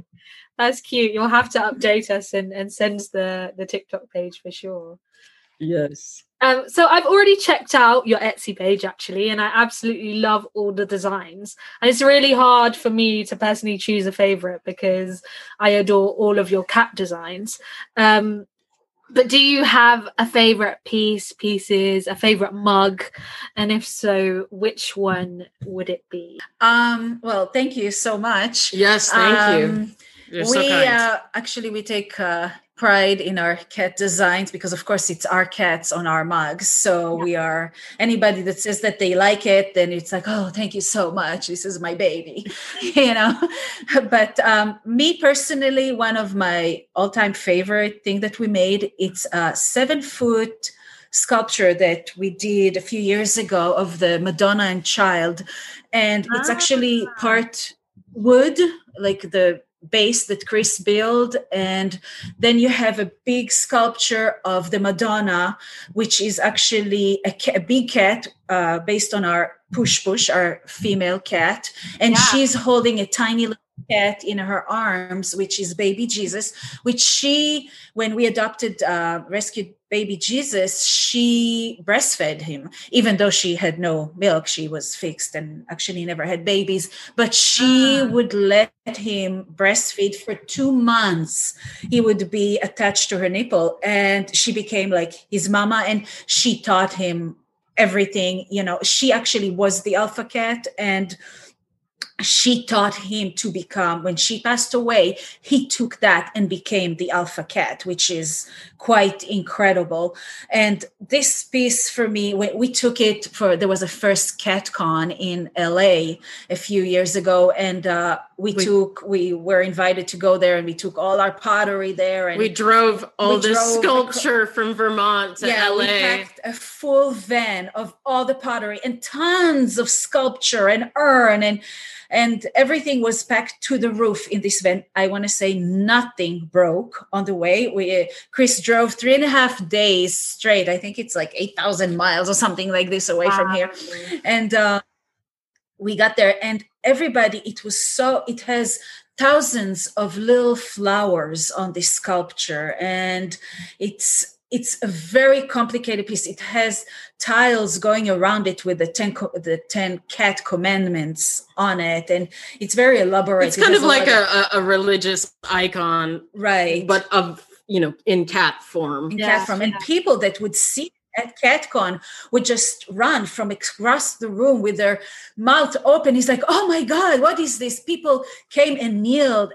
That's cute. You'll have to update us and, and send the, the TikTok page for sure. Yes. Um, so I've already checked out your Etsy page actually, and I absolutely love all the designs. And it's really hard for me to personally choose a favorite because I adore all of your cat designs. Um, but do you have a favorite piece, pieces, a favorite mug? And if so, which one would it be? Um, well, thank you so much. Yes, thank um, you you're we so uh, actually we take uh, pride in our cat designs because of course it's our cats on our mugs. So yeah. we are anybody that says that they like it then it's like oh thank you so much. This is my baby. You know? But um, me personally one of my all-time favorite thing that we made it's a seven foot sculpture that we did a few years ago of the Madonna and Child, and it's actually Ah. part wood, like the base that Chris built, and then you have a big sculpture of the Madonna, which is actually a, a big cat uh, based on our push push, our female cat, and Yeah. she's holding a tiny little cat in her arms, which is baby Jesus, which she, when we adopted, uh, rescued baby Jesus, she breastfed him, even though she had no milk, she was fixed and actually never had babies, but she Ah. would let him breastfeed for two months. He would be attached to her nipple and she became like his mama and she taught him everything you know she actually was the alpha cat and she taught him to become when she passed away he took that and became the alpha cat which is quite incredible and this piece for me we, we took it for there was a first cat con in la a few years ago and uh, we, We- took we were invited to go there and we took all our pottery there and We drove all We this drove sculpture from Vermont to yeah, we LA. packed a full van of all the pottery and tons of sculpture and urn and and everything was packed to the roof in this van. I want to say nothing broke on the way. We Chris drove three and a half days straight. I think it's like eight thousand miles or something like this away from here and uh, we got there and everybody it was so it has thousands of little flowers on this sculpture and it's it's a very complicated piece. It has tiles going around it with the 10 co- the 10 cat commandments on it and it's very elaborate. It's kind has of like lot a, a, a religious icon, right. but of you know in cat form. in Yeah, cat form and people that would see at catcon would just run from across the room with their mouth open. He's like oh my god what is this? People came and kneeled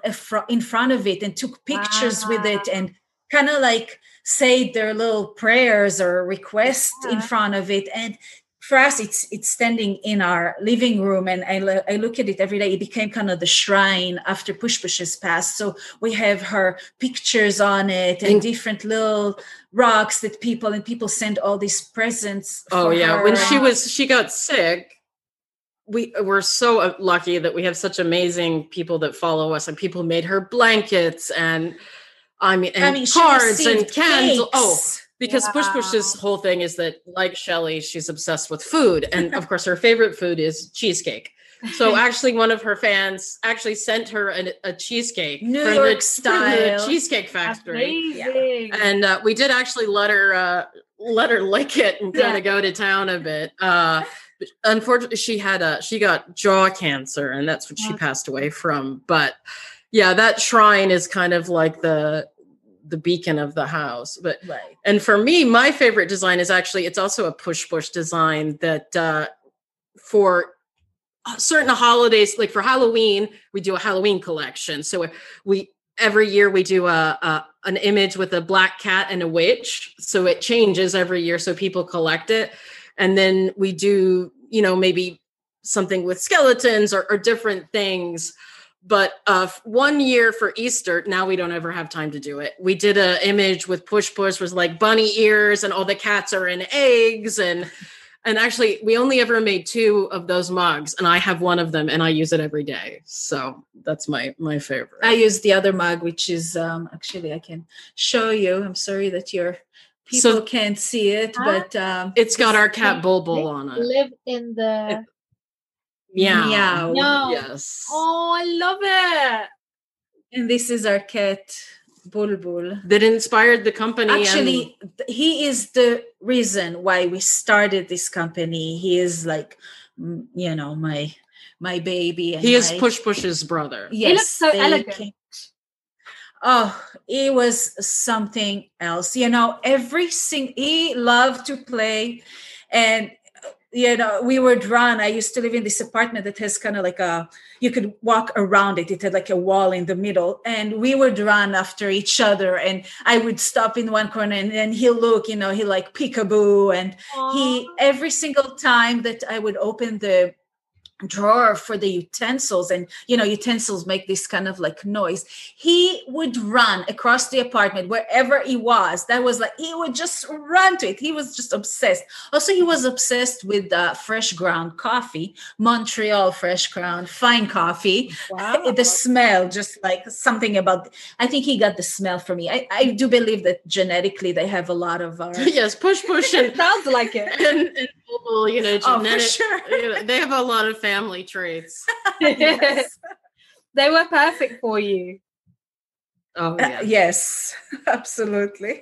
in front of it and took pictures with it and kind of like say their little prayers or requests in front of it. And for us it's it's standing in our living room. And I, lo- I look at it every day. It became kind of the shrine after push pushes passed. So we have her pictures on it and And- different little rocks that people and people send all these presents Oh yeah, her. when she was she got sick, we were so uh, lucky that we have such amazing people that follow us, and people made her blankets and I mean and I mean, cards and candles. Oh, because Push Push's whole thing is that, like Shelly, she's obsessed with food, and of course, her favorite food is cheesecake. So actually, one of her fans actually sent her an, a cheesecake New from, York the, from the style. cheesecake factory Amazing. and uh, we did actually let her uh, let her lick it and kind Yeah. of go to town a bit. Uh, unfortunately, she had a she got jaw cancer, and that's what she Oh. passed away from. But yeah, that shrine is kind of like the the beacon of the house. But right and for me, my favorite design is actually it's also a push push design that uh, for certain holidays, like for Halloween, we do a Halloween collection. So we every year we do a, a an image with a black cat and a witch. So it changes every year, so people collect it, and then we do you know maybe something with skeletons or, or different things. But uh, one year for Easter, now we don't ever have time to do it. We did a image with push push was like bunny ears, and all the cats are in eggs, and and actually we only ever made two of those mugs, and I have one of them, and I use it every day. So that's my my favorite. i use the other mug which is um actually i can show you i'm sorry that your people So- can't see it Ah. but um it's got our cat Bulbul on it. Live in the. Meow. meow. No. Yes. Oh, I love it. and this is our cat bulbul That inspired the company. actually th- he is the reason why we started this company he is like you know my my baby and he is my- Push Push's brother. yes looks so elegant. came- oh it was something else you know every sing he loved to play and you know we were drawn. I used to live in this apartment that has kind of like a you could walk around it. It had like a wall in the middle. And we were drawn after each other. And i would stop in one corner and then he'll look you know he like peekaboo. And he every single time that i would open the drawer for the utensils and you know utensils make this kind of like noise. He would run across the apartment wherever he was. That was like he would just run to it. He was just obsessed. Also he was obsessed with uh, fresh ground coffee montreal fresh ground fine coffee. Wow. the smell just like something about i think he got the smell for me. I, I do believe that genetically they have a lot of uh, yes push push. And sounds like it. And, and you know genetic, oh, for sure. You know, they have a lot of family traits. yes. They were perfect for you. Oh, yeah. uh, yes, absolutely.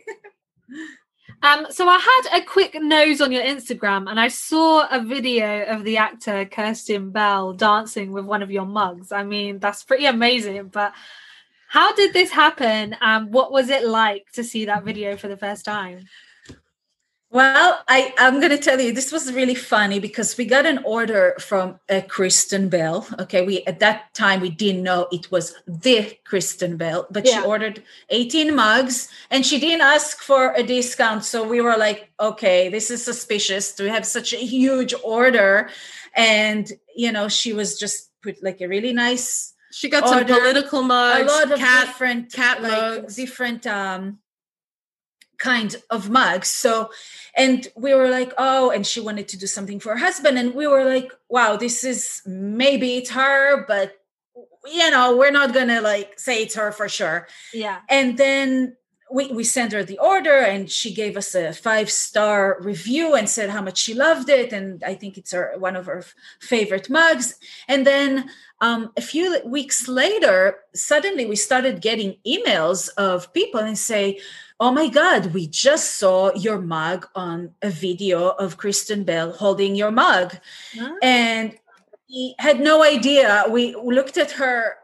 Um, so I had a quick nose on your Instagram and I saw a video of the actor Kristen Bell dancing with one of your mugs. I mean, that's pretty amazing. But how did this happen? And what was it like to see that video for the first time? Well, I, I'm going to tell you, this was really funny because we got an order from a Kristen Bell. Okay. We, at that time, we didn't know it was the Kristen Bell, but yeah. she ordered 18 mugs and she didn't ask for a discount. So we were like, okay, this is suspicious to have such a huge order. And, you know, she was just put like a really nice, she got order, some political mugs, a lot of cat, different cat like mugs. different um kind of mugs. So, and we were like, oh, and she wanted to do something for her husband. And we were like, wow, this is maybe it's her, but you know, we're not gonna like say it's her for sure. Yeah. And then we, we sent her the order and she gave us a five star review and said how much she loved it and i think it's her one of her favorite mugs and then um, a few weeks later suddenly we started getting emails of people and say oh my God, we just saw your mug on a video of Kristen Bell holding your mug. And we had no idea. We looked at her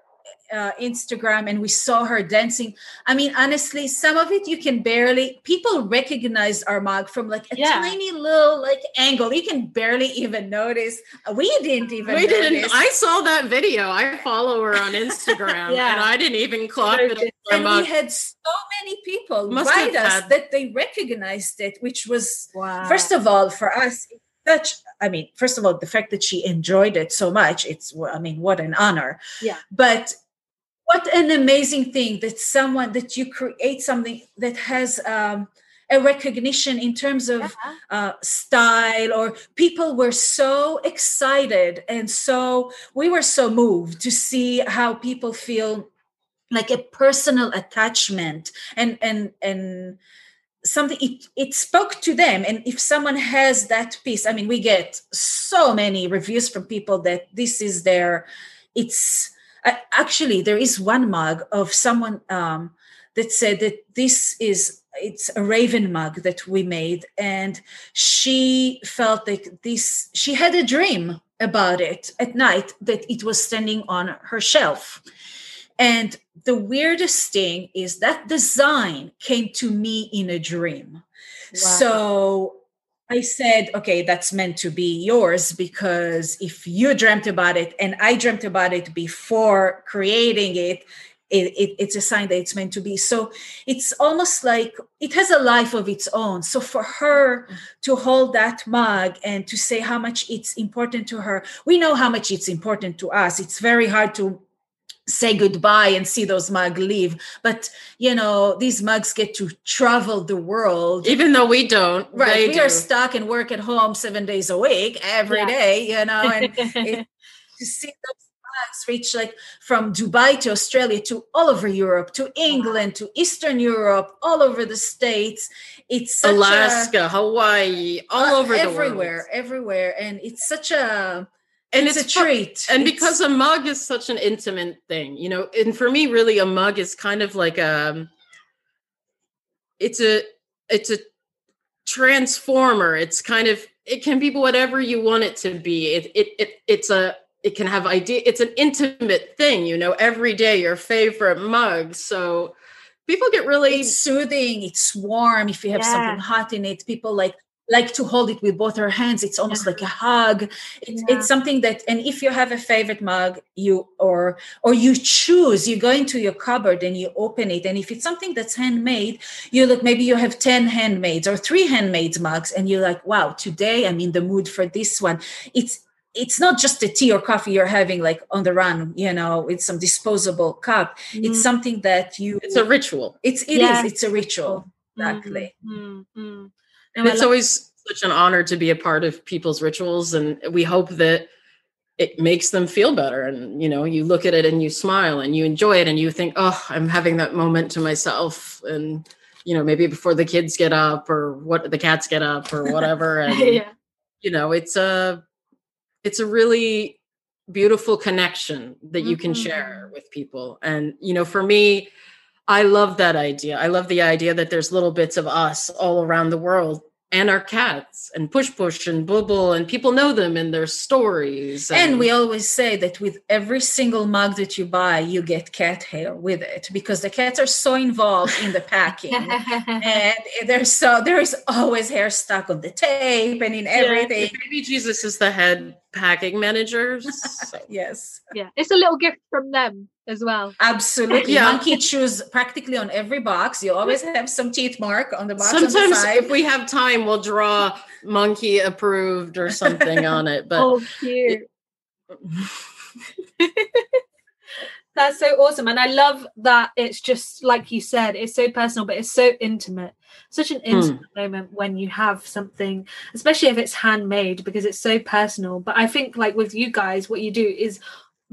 uh, Instagram and we saw her dancing. I mean, honestly, some of it you can barely. People recognize our mug from like a yeah. tiny little like angle. You can barely even notice. We didn't even. We notice. didn't. I saw that video. I follow her on Instagram, yeah. and I didn't even clock it. And we had so many people Must write us had... that they recognized it, which was wow. first of all for us such i mean first of all the fact that she enjoyed it so much it's i mean what an honor yeah but what an amazing thing that someone that you create something that has um, a recognition in terms of uh-huh. uh, style or people were so excited and so we were so moved to see how people feel like a personal attachment and and and something it, it spoke to them and if someone has that piece i mean we get so many reviews from people that this is their it's actually, there is one mug of someone um, that said that this is it's a raven mug that we made and she felt like this she had a dream about it at night that it was standing on her shelf and the weirdest thing is that design came to me in a dream wow. so I said, okay, that's meant to be yours because if you dreamt about it and I dreamt about it before creating it, it, it, it's a sign that it's meant to be. So it's almost like it has a life of its own. So for her to hold that mug and to say how much it's important to her, we know how much it's important to us. It's very hard to say goodbye and see those mugs leave. But you know these mugs get to travel the world. Even though we don't right we do. are stuck and work at home seven days a week every yeah. day, you know and it, to see those mugs reach like from dubai to australia to all over europe to england to eastern europe all over the states. It's alaska a, hawaii all uh, over everywhere everywhere. And it's such a and it's, it's a treat. and it's, because a mug is such an intimate thing you know and for me really a mug is kind of like a um, it's a it's a transformer. It's kind of it can be whatever you want it to be. It it, it it's a it can have idea it's an intimate thing you know every day your favorite mug. So people get really it's soothing it's warm if you have yeah. something hot in it. People like like to hold it with both her hands. It's almost yeah. like a hug. It's, yeah. it's something that and if you have a favorite mug you or or you choose you go into your cupboard and you open it and if it's something that's handmade you look maybe you have 10 handmaids or three handmade mugs and you're like wow today i'm in the mood for this one. It's it's not just a tea or coffee you're having like on the run you know with some disposable cup. Mm-hmm. it's something that you it's a ritual. It's it is, it's a ritual. Exactly. Mm-hmm. And it's always such an honor to be a part of people's rituals and we hope that it makes them feel better and you know you look at it and you smile and you enjoy it and you think oh i'm having that moment to myself and you know maybe before the kids get up or what the cats get up or whatever and yeah. you know it's a it's a really beautiful connection that you can mm-hmm. share with people and you know for me i love that idea i love the idea that there's little bits of us all around the world and our cats and push push and bulbul and people know them and their stories and, and, we always say that with every single mug that you buy you get cat hair with it because the cats are so involved in the packing and there's so there is always hair stuck on the tape and in everything yeah. baby jesus is the head packing manager so. yes yeah it's a little gift from them as well. Absolutely. Yeah. Monkey chews practically on every box. You always have some teeth mark on the box. Sometimes the if we have time, we'll draw monkey approved or something on it. But oh cute. That's so awesome. And I love that it's just like you said, it's so personal, but it's so intimate. Such an intimate mm. moment when you have something, especially if it's handmade, because it's so personal. But I think, like with you guys, what you do is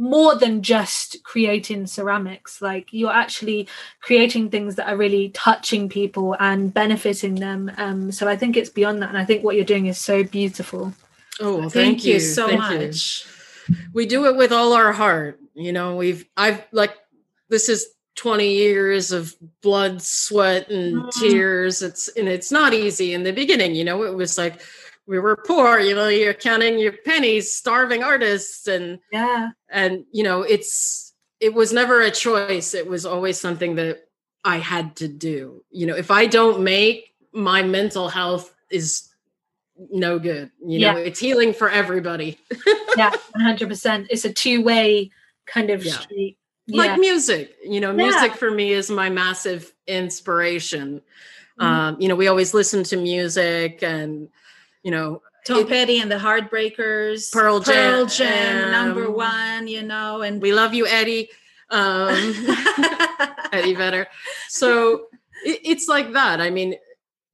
more than just creating ceramics. Like you're actually creating things that are really touching people and benefiting them. Um, so i think it's beyond that and i think what you're doing is so beautiful. Oh well, thank, thank, you, so thank much. You. we do it with all our heart. You know we've i've like this is 20 years of blood sweat and mm. tears. It's and it's not easy in the beginning you know? It was like we were poor you know you're counting your pennies starving artists and yeah. and you know it's it was never a choice. It was always something that i had to do. You know if i don't make my mental health is no good. You yeah. know it's healing for everybody. Yeah 100% it's a two-way kind of yeah. street. Yeah. like music you know music for me is my massive inspiration. Mm-hmm. um you know we always listen to music and you know Tom Petty and the Heartbreakers, Pearl Jam, Pearl Jam number one, you know, and we love you, Eddie, um, Eddie Vedder. So it, it's like that. I mean,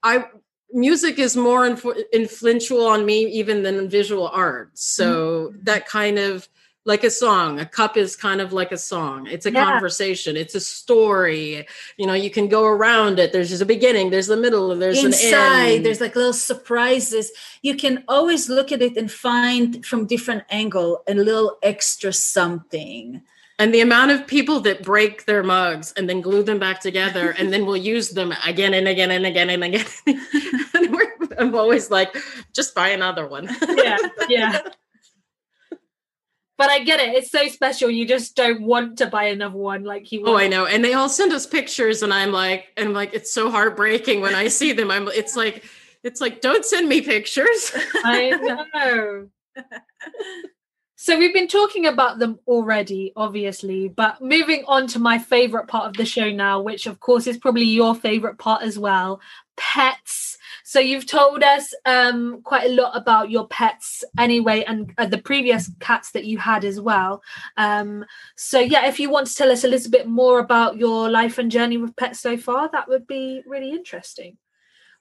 I music is more inf- influential on me even than visual art. So mm-hmm. that kind of like a song. A cup is kind of like a song. It's a yeah. conversation. It's a story. You know, you can go around it. There's just a beginning, there's the middle, and there's an inside. There's like little surprises. You can always look at it and find from different angle a little extra something. And the amount of people that break their mugs and then glue them back together and then will use them again and again and again and again. and I'm always like, just buy another one. yeah, yeah but I get it. It's so special. You just don't want to buy another one like you. Oh, I know. And they all send us pictures, and I'm like, and I'm like, it's so heartbreaking when I see them. I'm. It's like, it's like, don't send me pictures. I know. so we've been talking about them already, obviously, but moving on to my favorite part of the show now, which of course is probably your favorite part as well, pets so you've told us um, quite a lot about your pets anyway, and uh, the previous cats that you had as well. Um, so yeah, if you want to tell us a little bit more about your life and journey with pets so far, that would be really interesting.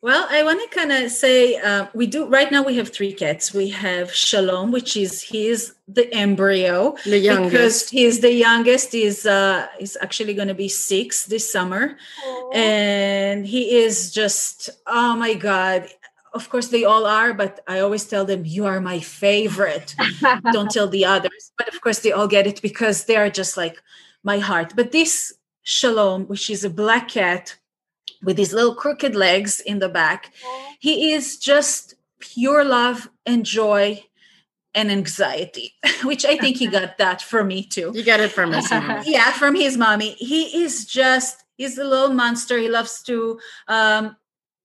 Well, I want to kind of say uh, we do right now. We have three cats. We have Shalom, which is he's the embryo, the youngest. Because he's the youngest. He's uh, he's actually going to be six this summer, Aww. and he is just oh my god. Of course, they all are, but I always tell them, "You are my favorite." Don't tell the others, but of course, they all get it because they are just like my heart. But this Shalom, which is a black cat with his little crooked legs in the back. He is just pure love and joy and anxiety, which I think he got that from me too. You got it from his mommy. yeah, from his mommy. He is just, he's a little monster. He loves to um,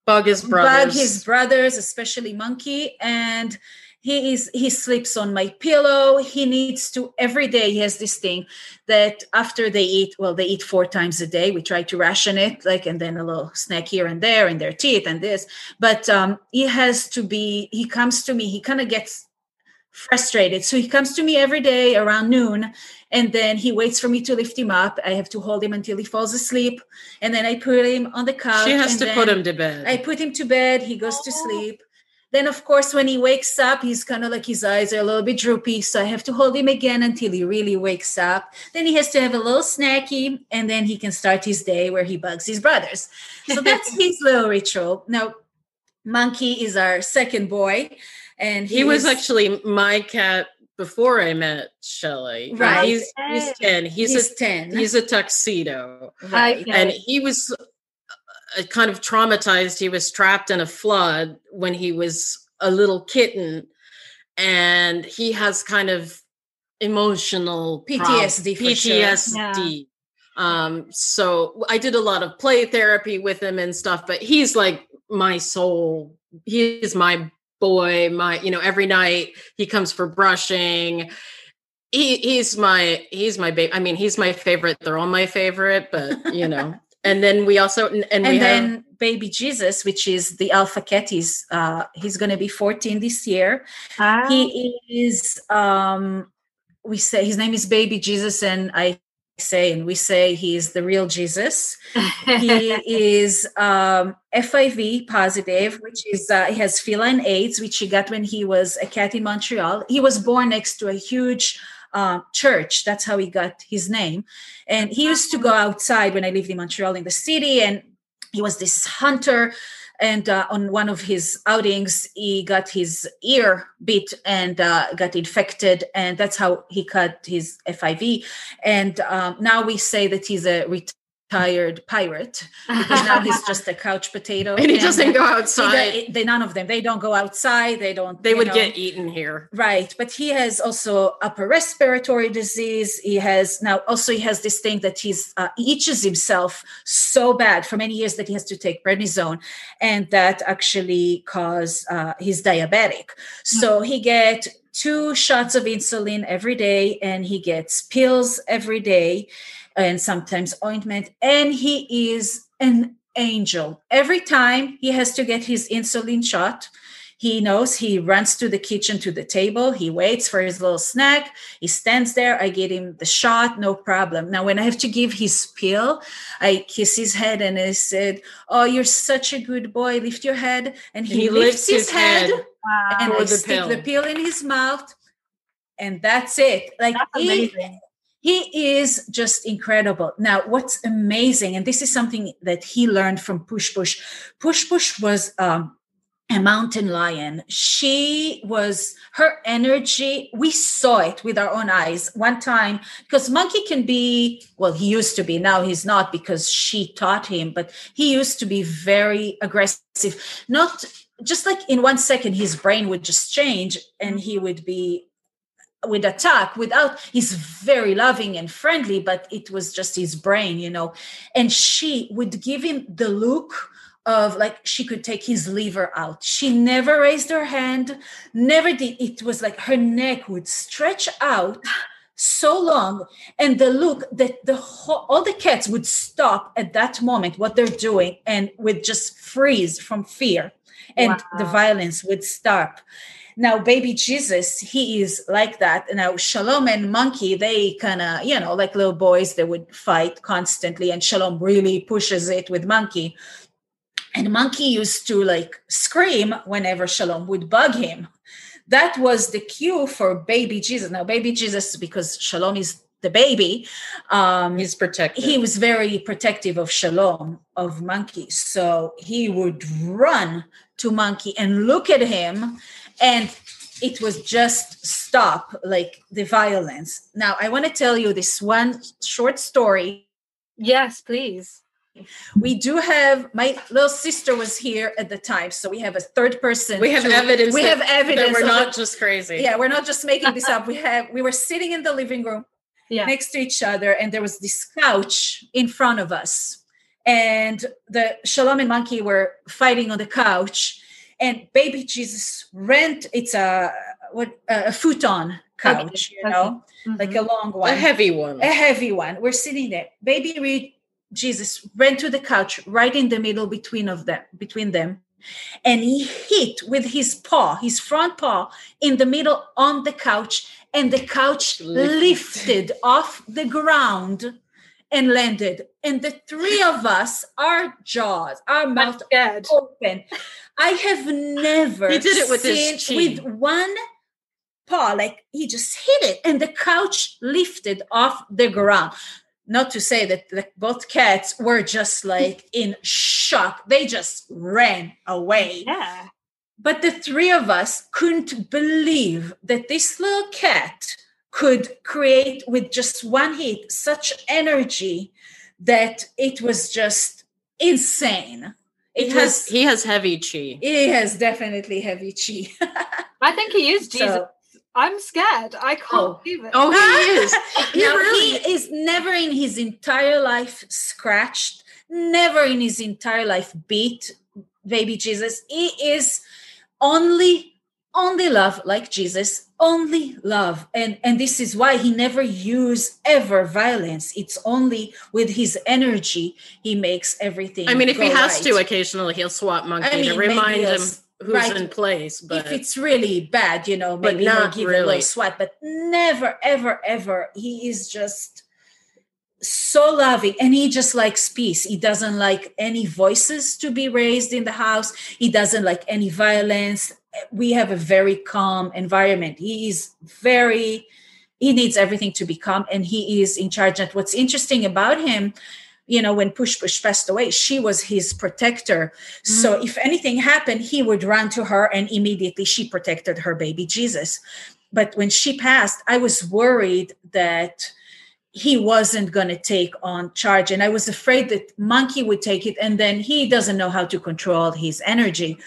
bug his brothers. Bug his brothers, especially Monkey. And he is he sleeps on my pillow he needs to every day he has this thing that after they eat well they eat four times a day we try to ration it like and then a little snack here and there in their teeth and this but um he has to be he comes to me he kind of gets frustrated. So he comes to me every day around noon and then he waits for me to lift him up. I have to hold him until he falls asleep. And then I put him on the couch. She has and to put him to bed. I put him to bed. He goes to sleep. Then, of course, when he wakes up, he's kind of like his eyes are a little bit droopy. So I have to hold him again until he really wakes up. Then he has to have a little snacky, and then he can start his day where he bugs his brothers. So that's his little ritual. Now, Monkey is our second boy. And he was is- actually my cat before I met Shelly. Right. He's, he's 10. He's, he's a 10. he's a tuxedo. right. And he was kind of traumatized. He was trapped in a flood when he was a little kitten. And he has kind of emotional PTSD for sure. PTSD. Um, so I did a lot of play therapy with him and stuff, but he's like my soul. He is my boy. My, you know, every night he comes for brushing. He he's my he's my baby. I mean, he's my favorite. They're all my favorite, but you know. and then we also and, and we then have baby jesus which is the alpha cat he's uh he's going to be 14 this year. Ah. he is um we say his name is baby jesus and i say and we say he is the real jesus. He is um fiv positive which is uh, he has feline aids which he got when he was a cat in montreal. He was born next to a huge uh, church. That's how he got his name. And he used to go outside when i lived in montreal in the city and he was this hunter. And uh, on one of his outings he got his ear bit and uh, got infected and that's how he cut his fiv and um, now we say that he's a retired pirate because now he's just a couch potato and he doesn't go outside. they none of them they don't go outside they don't they would know. get eaten here. Right, but he has also upper respiratory disease. He has now also he has this thing that he's uh, he itches himself so bad for many years that he has to take prednisone, and that actually cause uh, he's diabetic. So he get two shots of insulin every day, and he gets pills every day, and sometimes ointment, and he is an angel. Every time he has to get his insulin shot, he knows he runs to the kitchen to the table. He waits for his little snack. He stands there. I get him the shot, no problem. Now, when I have to give his pill, I kiss his head and I said, Oh, you're such a good boy. Lift your head. And he, He lifts lifts his, his head, head and I the stick pill. the pill in his mouth. And that's it. Like That's he, amazing. He is just incredible. Now, what's amazing, and this is something that he learned from Push Push. Push Push was um, a mountain lion. She was her energy. We saw it with our own eyes one time because Monkey can be, well, he used to be, now he's not because she taught him, but he used to be very aggressive. Not just like in one second, his brain would just change and he would be would attack without he's very loving and friendly but it was just his brain you know. And she would give him the look of like she could take his liver out. She never raised her hand never did it was like her neck would stretch out so long and the look that the whole, all the cats would stop at that moment what they're doing and would just freeze from fear and the violence would stop now baby jesus he is like that now shalom and monkey they kind of you know like little boys they would fight constantly and shalom really pushes it with monkey and monkey used to like scream whenever shalom would bug him that was the cue for baby jesus now baby jesus because shalom is the baby um He's protected. he was very protective of Shalom, of Monkey. So he would run to Monkey and look at him, and it was just stop like the violence. Now, I want to tell you this one short story. Yes, please. We do have my little sister was here at the time, so we have a third person. we have to- evidence. We have evidence. that we're not just crazy. yeah, we're not just making this up. We have we were sitting in the living room Yeah. next to each other and there was this couch in front of us and the shalom and monkey were fighting on the couch and baby jesus ran it's a what a futon couch you okay. know like a mm-hmm. long one. a heavy one. a heavy one. We're sitting there. Baby jesus ran to the couch right in the middle between of them between them. And he hit with his paw, his front paw, in the middle on the couch, and the couch lifted. off the ground and landed. And the three of us, our jaws, our mouth open. I have never he did it with seen, his with one paw, like he just hit it, and the couch lifted off the ground. Not to say that both cats were just like in shock. They just ran away. Yeah. But the three of us couldn't believe that this little cat could create with just one hit such energy that it was just insane. It He has has he has heavy chi. He has definitely heavy chi. I think he is Jesus. So- I'm scared. I can't Oh. believe it. Oh, he is. He now, really he is never in his entire life scratched, never in his entire life beat baby Jesus. He is only only love like Jesus, only love. And and this is why he never use ever violence. It's only with his energy he makes everything. I mean, if he has to, occasionally he'll swap monkey I mean, to remind him who's right. in place. But if it's really bad, you know, maybe he'll not give a really. little swat, but never, ever, ever. He is just so loving and he just likes peace. He doesn't like any voices to be raised in the house. He doesn't like any violence. We have a very calm environment. He is very, he needs everything to be calm and he is in charge. And what's interesting about him, you know, when Push Push passed away, she was his protector. So mm-hmm. if anything happened, he would run to her and immediately she protected her baby Jesus. But when she passed, I was worried that he wasn't going to take on charge. And I was afraid that Monkey would take it and then he doesn't know how to control his energy.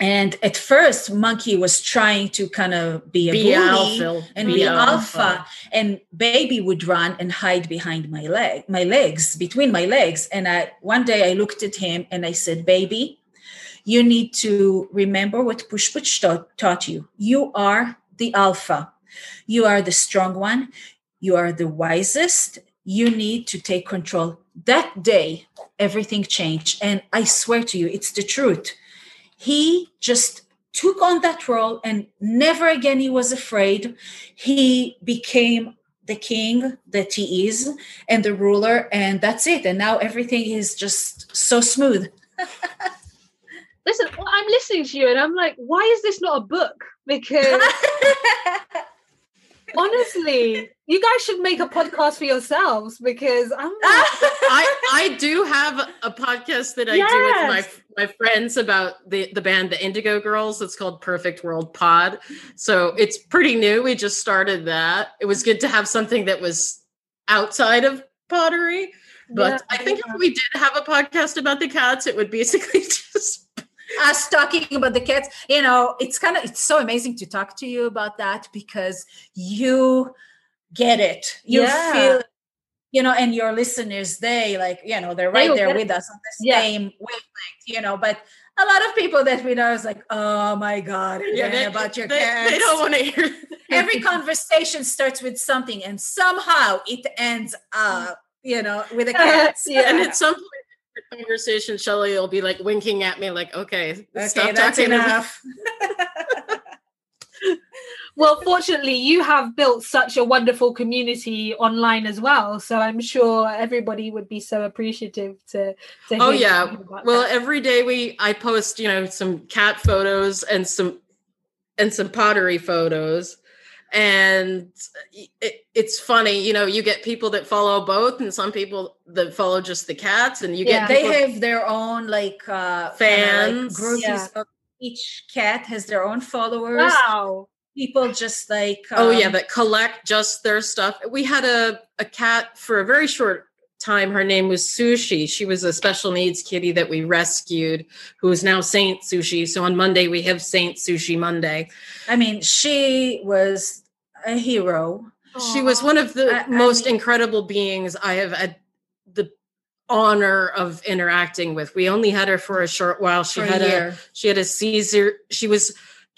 And at first, Monkey was trying to kind of be a be bully alpha, and be alpha. and baby would run and hide behind my leg my legs between my legs. And i one day i looked at him and i said baby you need to remember what push push taught, taught you. You are the alpha. You are the strong one. You are the wisest. You need to take control. That day everything changed. And i swear to you it's the truth he just took on that role and never again he was afraid. He became the king that he is and the ruler and that's it. And now everything is just so smooth. Listen, well, I'm listening to you and I'm like, why is this not a book? Because honestly, you guys should make a podcast for yourselves because I'm like, I I do have a podcast that I do with my my friends about the the band the Indigo Girls. It's called Perfect World Pod. So it's pretty new. We just started that. It was good to have something that was outside of pottery. But Yeah, I think yeah. if we did have a podcast about the cats, it would basically just us talking about the cats you know it's kind of it's so amazing to talk to you about that because you get it you Yeah. feel you know and your listeners they like you know they're right will there with us on the Yeah. same wavelength you know but a lot of people that we know is like oh my god again they, about your they, cats they don't want to hear every conversation starts with something and somehow it ends up you know with a cat Yeah. and at some point conversation, Shelly will be like winking at me, like, okay, okay stop that's talking enough well, fortunately, you have built such a wonderful community online as well. So I'm sure everybody would be so appreciative to. to Oh yeah. about Well, that. every day we I post, you know, some cat photos and some and some pottery photos. And it, it's funny, you know, you get people that follow both and some people that follow just the cats and you Yeah. get they people, have their own like uh kinda Fans. like groups Yeah. of each cat has their own followers wow. People just like oh yeah, um, that collect just their stuff. We had a a cat for a very short time. Her name was Sushi. She was a special needs kitty that we rescued, who is now Saint Sushi. So on Monday we have Saint Sushi Monday. i mean she was a hero She was one of the I- I most mean- incredible beings I have had the honor of interacting with. We only had her for a short while. She had a a she had a seizure. She was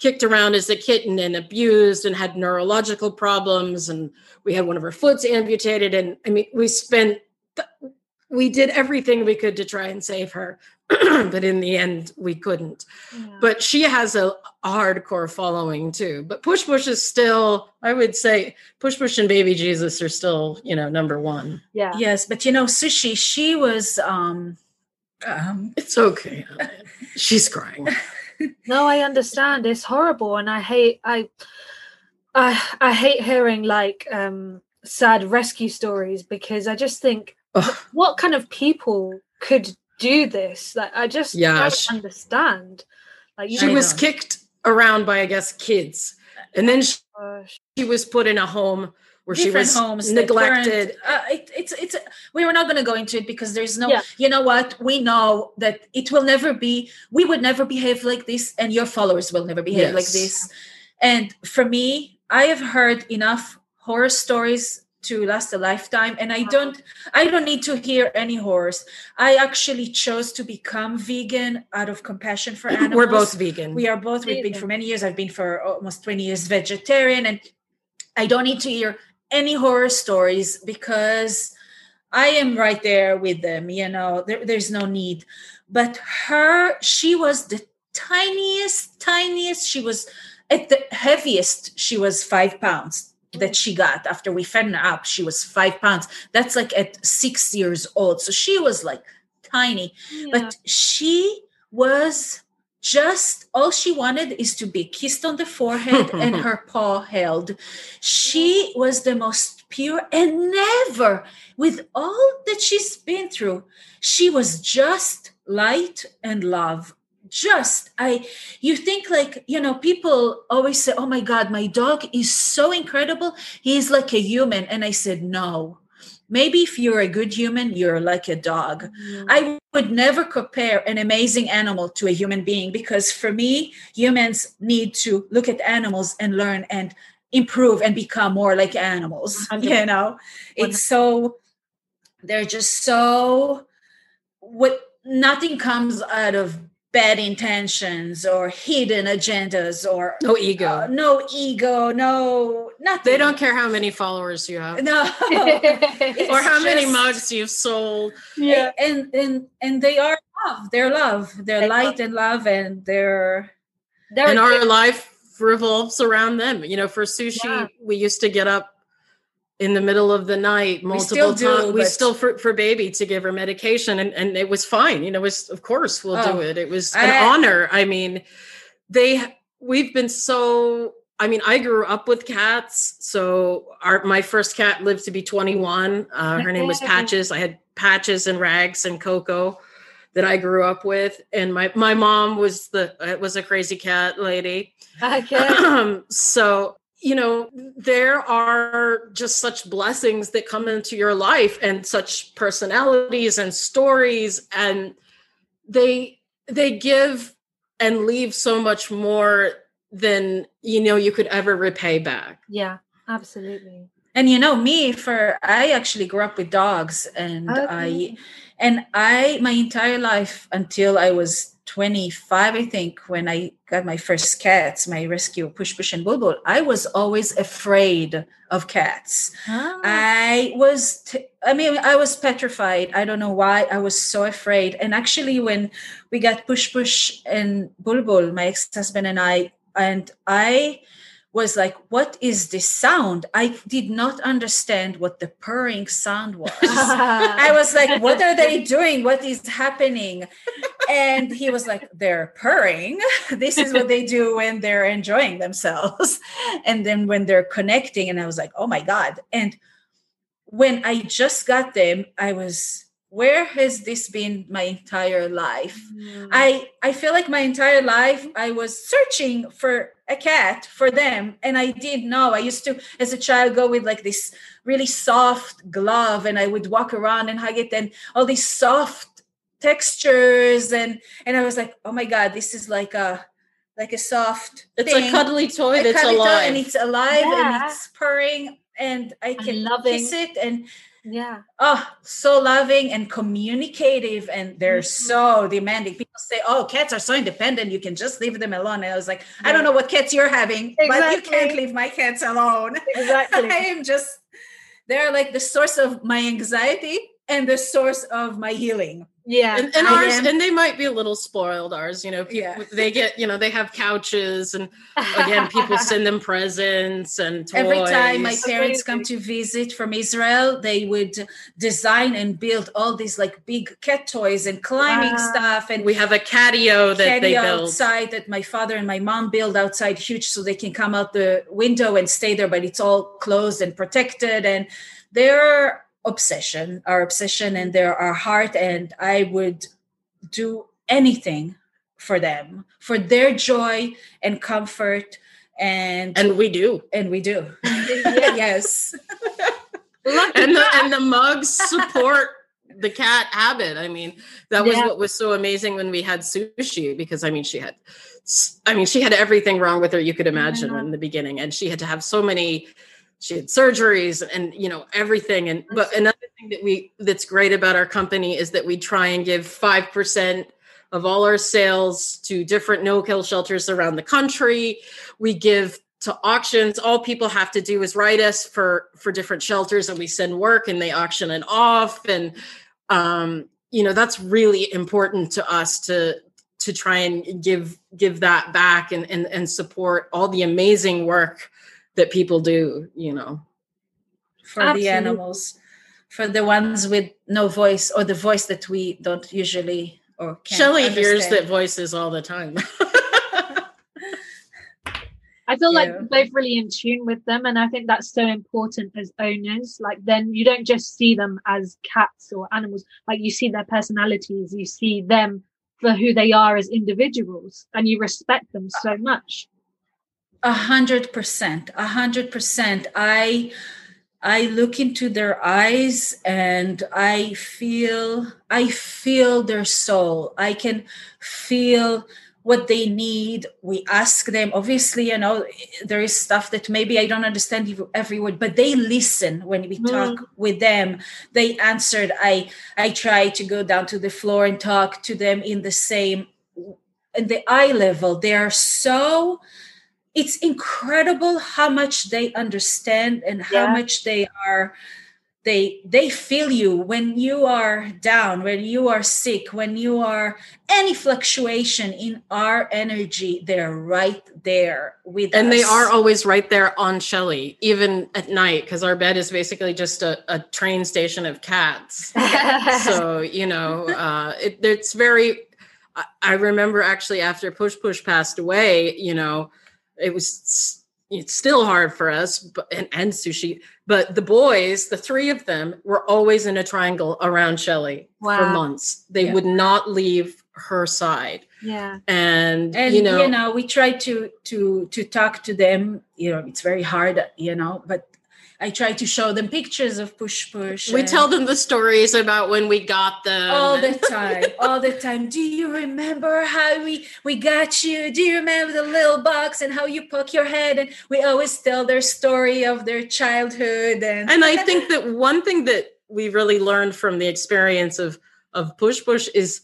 kicked around as a kitten and abused and had neurological problems and we had one of her foots amputated and I mean we spent th- we did everything we could to try and save her but in the end we couldn't. Yeah. but she has a, a, hardcore following too. But push push is still i would say push push and baby jesus are still you know number one. Yeah. Yes but you know sushi she was um um it's okay. She's crying no i understand it's horrible and i hate i i i hate hearing like um sad rescue stories because i just think what kind of people could do this? Like, I just yeah, don't she, understand. Like, she was know. kicked around by, I guess, kids, and then she, she was put in a home where Different she was homes neglected. Uh, it, it's it's we were not going to go into it because there's no. Yeah. You know what? We know that it will never be. We would never behave like this, and your followers will never behave yes. like this. And for me, I have heard enough horror stories to last a lifetime and i don't i don't need to hear any horrors i actually chose to become vegan out of compassion for animals we're both vegan we are both we've been for many years i've been for almost 20 years vegetarian and i don't need to hear any horror stories because i am right there with them you know there, there's no need. But her she was the tiniest tiniest she was at the heaviest she was five pounds that she got. After we fed her up she was five pounds. That's like at six years old. So she was like tiny. Yeah. but she was just all she wanted is to be kissed on the forehead and her paw held. She was the most pure and never with all that she's been through she was just light and love. Just i you think like you know people always say oh my god my dog is so incredible. He's like a human. And i said no maybe if you're a good human you're like a dog mm-hmm. i would never compare an amazing animal to a human being because for me humans need to look at animals and learn and improve and become more like animals 100%. you know it's so they're just so what nothing comes out of bad intentions or hidden agendas or no ego. uh, no ego no nothing. They don't care how many followers you have. No. Or how just, many mugs you've sold. Yeah. And and and they are love. They're love. They're they light love. and love and they're, they're and our life revolves around them. You know for sushi yeah. we used to get up in the middle of the night multiple times. We still for, for baby to give her medication and, and it was fine. You know, it was of course we'll oh, do it. It was an I, honor. I mean, they we've been so I mean, I grew up with cats. So our my first cat lived to be 21. Uh, her name was Patches. I had Patches and Rags and Coco that I grew up with. And my my mom was the was a crazy cat lady. Okay. So you know there are just such blessings that come into your life and such personalities and stories and they they give and leave so much more than you know you could ever repay back yeah absolutely and you know me for i actually grew up with dogs and okay. i and i my entire life until i was 25, I think, when I got my first cats, my rescue Push Push and Bulbul, I was always afraid of cats. Ah. I was, t- I mean, I was petrified. I don't know why. I was so afraid. And actually, when we got Push Push and Bulbul, my ex husband and I, and I, was like, what is this sound? I did not understand what the purring sound was. I was like, what are they doing? What is happening? And he was like, they're purring. This is what they do when they're enjoying themselves. And then when they're connecting, and I was like, oh my God. And when I just got them, I was where has this been my entire life mm. i i feel like my entire life i was searching for a cat for them and i didn't know i used to as a child go with like this really soft glove and i would walk around and hug it and all these soft textures and and i was like oh my god this is like a like a soft it's thing. a cuddly toy a that's alive toy and it's alive yeah. and it's purring and i can kiss it and yeah oh so loving and communicative and they're mm-hmm. so demanding people say oh cats are so independent you can just leave them alone and i was like yeah. i don't know what cats you're having exactly. but you can't leave my cats alone exactly i am just they're like the source of my anxiety and the source of my healing. Yeah. and, and ours am- and they might be a little spoiled ours you know people Yeah. they get you know they have couches and again people send them presents and toys. Every time my parents come to visit from Israel, they would design and build all these like big cat toys and climbing Wow. stuff and we have a catio that they patio build outside that my father and my mom build outside huge so they can come out the window and stay there but it's all closed and protected and their obsession our obsession and their our heart and i would do anything for them for their joy and comfort and and we do. And we do. Yes. Lucky and the and the mugs support the cat habit. I mean that was Yeah. what was so amazing when we had sushi because i mean she had i mean she had everything wrong with her you could imagine in the beginning and she had to have so many she had surgeries and you know everything. And but another thing that we that's great about our company is that we try and give 5% of all our sales to different no-kill shelters around the country. We give to auctions. All people have to do is write us for for different shelters and we send work and they auction it off. And um you know that's really important to us to to try and give give that back and and, and support all the amazing work that people do you know for Absolutely. the animals for the ones with no voice or the voice that we don't usually or can't shelly hears understand. that voices all the time I feel like Yeah. we're both really in tune with them, and I think that's so important as owners. Like, then you don't just see them as cats or animals, like, you see their personalities, you see them for who they are as individuals, and you respect them so much. A hundred percent, a hundred percent. I I look into their eyes and I feel I feel their soul. I can feel what they need. We ask them. Obviously, you know, there is stuff that maybe I don't understand every word, but they listen when we mm. talk with them. They answered. I I try to go down to the floor and talk to them in the same in the eye level. They are so it's incredible how much they understand and how Yeah. much they are they they feel you when you are down when you are sick when you are any fluctuation in our energy they're right there with and they are always right there on Shelly, even at night, because our bed is basically just a, a train station of cats. so you know uh it, it's very I, I remember actually after push push passed away you know it was it's still hard for us but and, and sushi but the boys the three of them were always in a triangle around shelly for months they Yeah. would not leave her side yeah. and, and you know we try to to to talk to them you know it's very hard you know but i try to show them pictures of push push we tell them the stories about when we got them. All the time all the time. Do you remember how we we got you? Do you remember the little box and how you poke your head? And we always tell their story of their childhood and and I think that one thing that we really learned from the experience of of push push is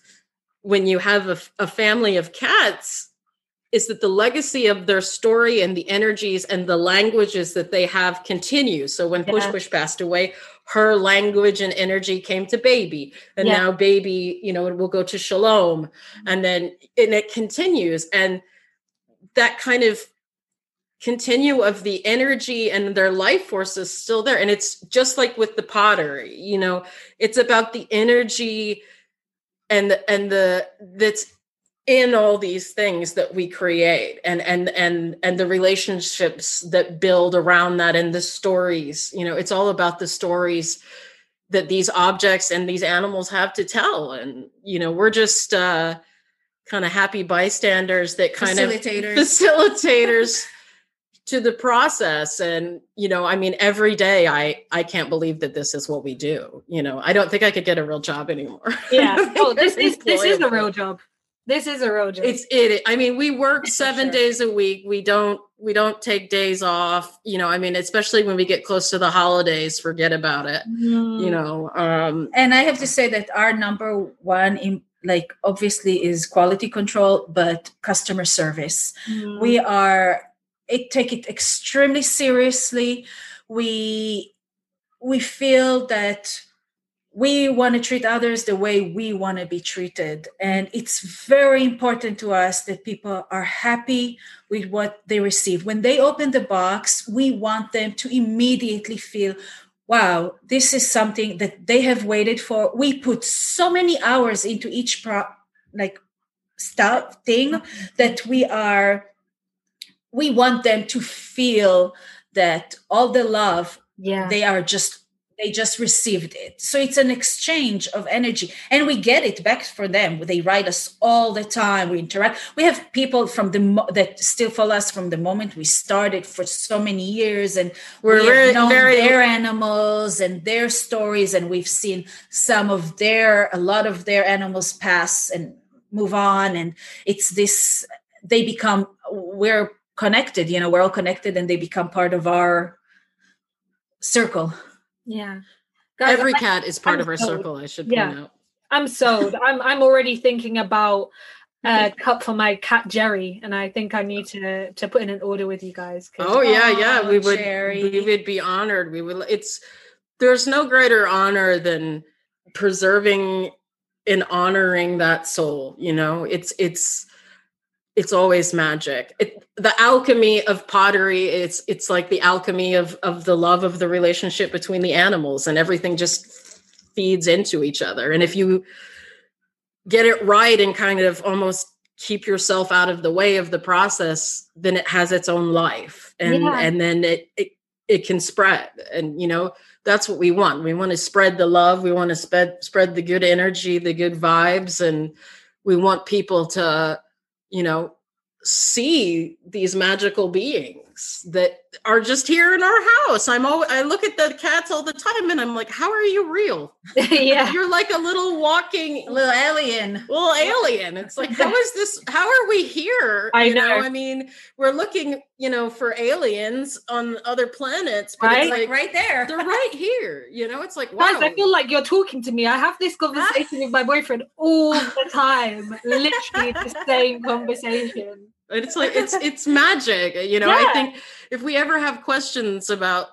when you have a, a family of cats is that the legacy of their story and the energies and the languages that they have continues so when push Yeah. push passed away her language and energy came to baby. And Yeah. now baby you know will go to shalom. Mm-hmm. And then and it continues. And that kind of continue of the energy and their life force is still there. And it's just like with the pottery you know it's about the energy and the, and the that's in all these things that we create and and and and the relationships that build around that and the stories you know it's all about the stories that these objects and these animals have to tell. And you know we're just uh kind of happy bystanders that kind of facilitators. facilitators to the process. And you know i mean every day i i can't believe that this is what we do. You know i don't think i could get a real job anymore. Yeah. Oh, this is this is a real job. This is a real job. it's it i mean we work seven sure. days a week we don't we don't take days off you know i mean especially when we get close to the holidays forget about it Mm. you know um and i have to say that our number one in like obviously is quality control but customer service Mm. we are it take it extremely seriously we we feel that we want to treat others the way we want to be treated. And it's very important to us that people are happy with what they receive. When they open the box, we want them to immediately feel, wow, this is something that they have waited for. We put so many hours into each pro like stuff thing that we are we want them to feel that all the love yeah they are just they just received it. So it's an exchange of energy and we get it back for them. They write us all the time. We interact. We have people from the mo- that still follow us from the moment we started for so many years and We're we very- very- their animals and their stories and we've seen some of their a lot of their animals pass and move on and it's this they become we're connected you know we're all connected and they become part of our circle yeah Guys, Every I- cat is part I'm of our sold. circle, I should Yeah. point out. I'm sold. I'm I'm already thinking about a cup for my cat Jerry, and I think I need to to put in an order with you guys. Oh yeah, yeah. Oh, We would Jerry. we would be honored. We would it's there's no greater honor than preserving and honoring that soul, you know. It's it's it's always magic. It, the alchemy of pottery, it's it's like the alchemy of of the love of the relationship between the animals and everything just feeds into each other. And if you get it right and kind of almost keep yourself out of the way of the process, then it has its own life. And Yeah. and then it, it it can spread. And you know, that's what we want. We want to spread the love, we want to spread spread the good energy, the good vibes, and we want people to, you know, see these magical beings that are just here in our house. I'm always I look at the cats all the time and I'm like, how are you real? yeah. You're like a little walking little alien little alien. It's like, how is this? How are we here? I You know. I mean, we're looking, you know, for aliens on other planets, but Right? it's like right there they're right here. You know, it's like wow. Guys, I feel like you're talking to me. I have this conversation with my boyfriend all the time. Literally the same conversation. And it's like it's it's magic. You know, Yeah. I think if we ever have questions about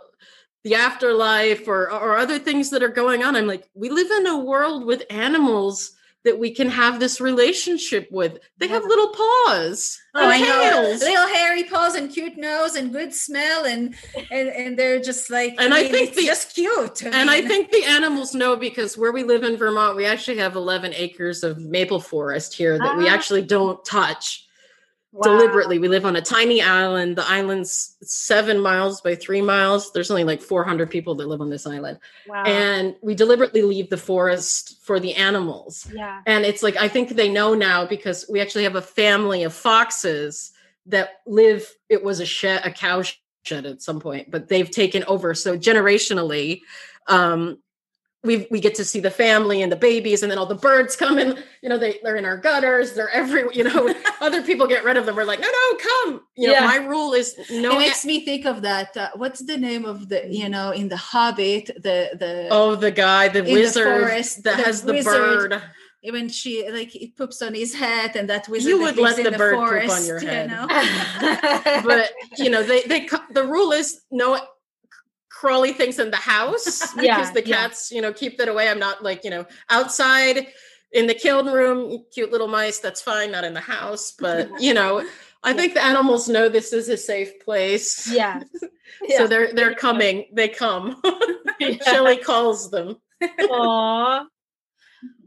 the afterlife or or other things that are going on, I'm like, we live in a world with animals that we can have this relationship with. They have little paws. Oh, and I know. tails. Little hairy paws and cute nose and good smell and and, and they're just like And I mean, think the- just cute. and I think the animals know because where we live in Vermont, we actually have 11 acres of maple forest here that we Ah. actually don't touch Wow. deliberately. We live on a tiny island. The island's seven miles by three miles. There's only like 400 people that live on this island. Wow. And we deliberately leave the forest for the animals. yeah. And it's like, I think they know now because we actually have a family of foxes that live, it was a shed, a cow shed at some point, but they've taken over. So generationally, um, we we get to see the family and the babies, and then all the birds come in. You know, they they're in our gutters. They're every. You know, other people get rid of them. We're like, no, no, come. You know, Yeah. my rule is no. it makes me think of that. Uh, what's the name of the you know in the Hobbit the the oh, the guy, the in the wizard forest, that the has the wizard. bird. when she like it poops on his head and that wizard You would let in the bird poop on your head you know? but you know they they the rule is no crawly things in the house because Yeah, the yeah. cats you know keep that away i'm not like you know outside in the kiln room cute little mice that's fine not in the house but you know i think the animals know this is a safe place yeah. so they're they're coming they come Yeah. shelly calls them Aw.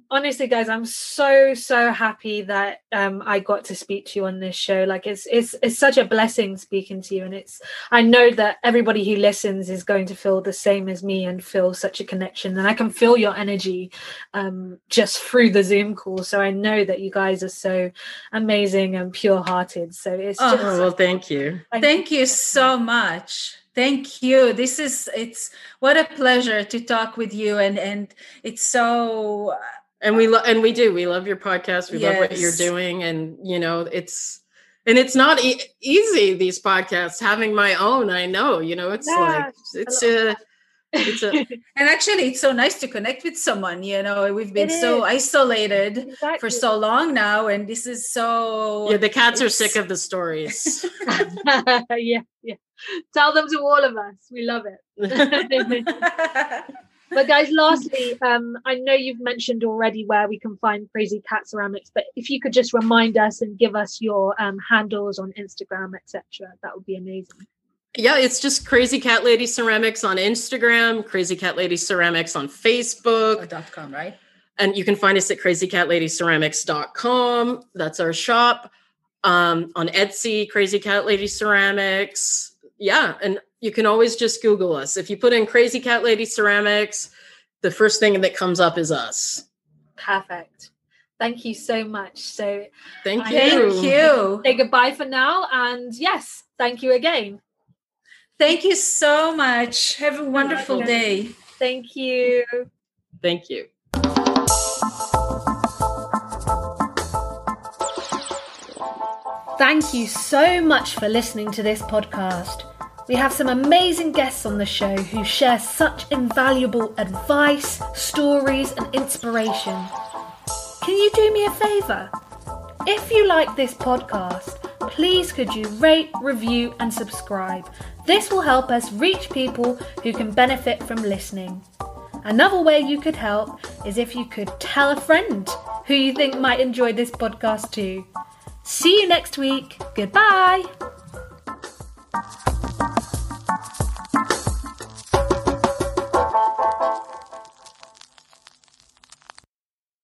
Honestly, guys, I'm so so happy that um, I got to speak to you on this show. Like, it's it's it's such a blessing speaking to you, and it's I know that everybody who listens is going to feel the same as me and feel such a connection. And I can feel your energy um, just through the Zoom call. So I know that you guys are so amazing and pure hearted. So it's Oh, just oh well thank you Thank you so much. Thank you. This is it's what a pleasure to talk with you and and it's so and we love and we do we love your podcast we love what you're doing and you know it's and it's not e- easy these podcasts having my own i know you know it's Yeah, like it's a it's a and actually it's so nice to connect with someone, you know. We've been It so is. isolated Exactly. for so long now and this is so yeah the cats are sick of the stories yeah, yeah. Tell them to all of us. We love it. but guys, lastly, um, I know you've mentioned already where we can find Crazy Cat Ceramics, but if you could just remind us and give us your um, handles on Instagram, etc., that would be amazing. Yeah, it's just Crazy Cat Lady Ceramics on Instagram, Crazy Cat Lady Ceramics on Facebook. Dot com, right? And you can find us at crazycatladyceramics.com. That's our shop. Um, on Etsy, Crazy Cat Lady Ceramics. Yeah, and you can always just Google us. If you put in Crazy Cat Lady Ceramics, the first thing that comes up is us. Perfect. Thank you so much. So thank you. Thank you. Say goodbye for now. And yes, thank you again. Thank you so much. Have a wonderful day. Thank you. Thank you. Thank you so much for listening to this podcast. We have some amazing guests on the show who share such invaluable advice, stories, and inspiration. Can you do me a favour? If you like this podcast, please could you rate, review, and subscribe? This will help us reach people who can benefit from listening. Another way you could help is if you could tell a friend who you think might enjoy this podcast too. See you next week. Goodbye.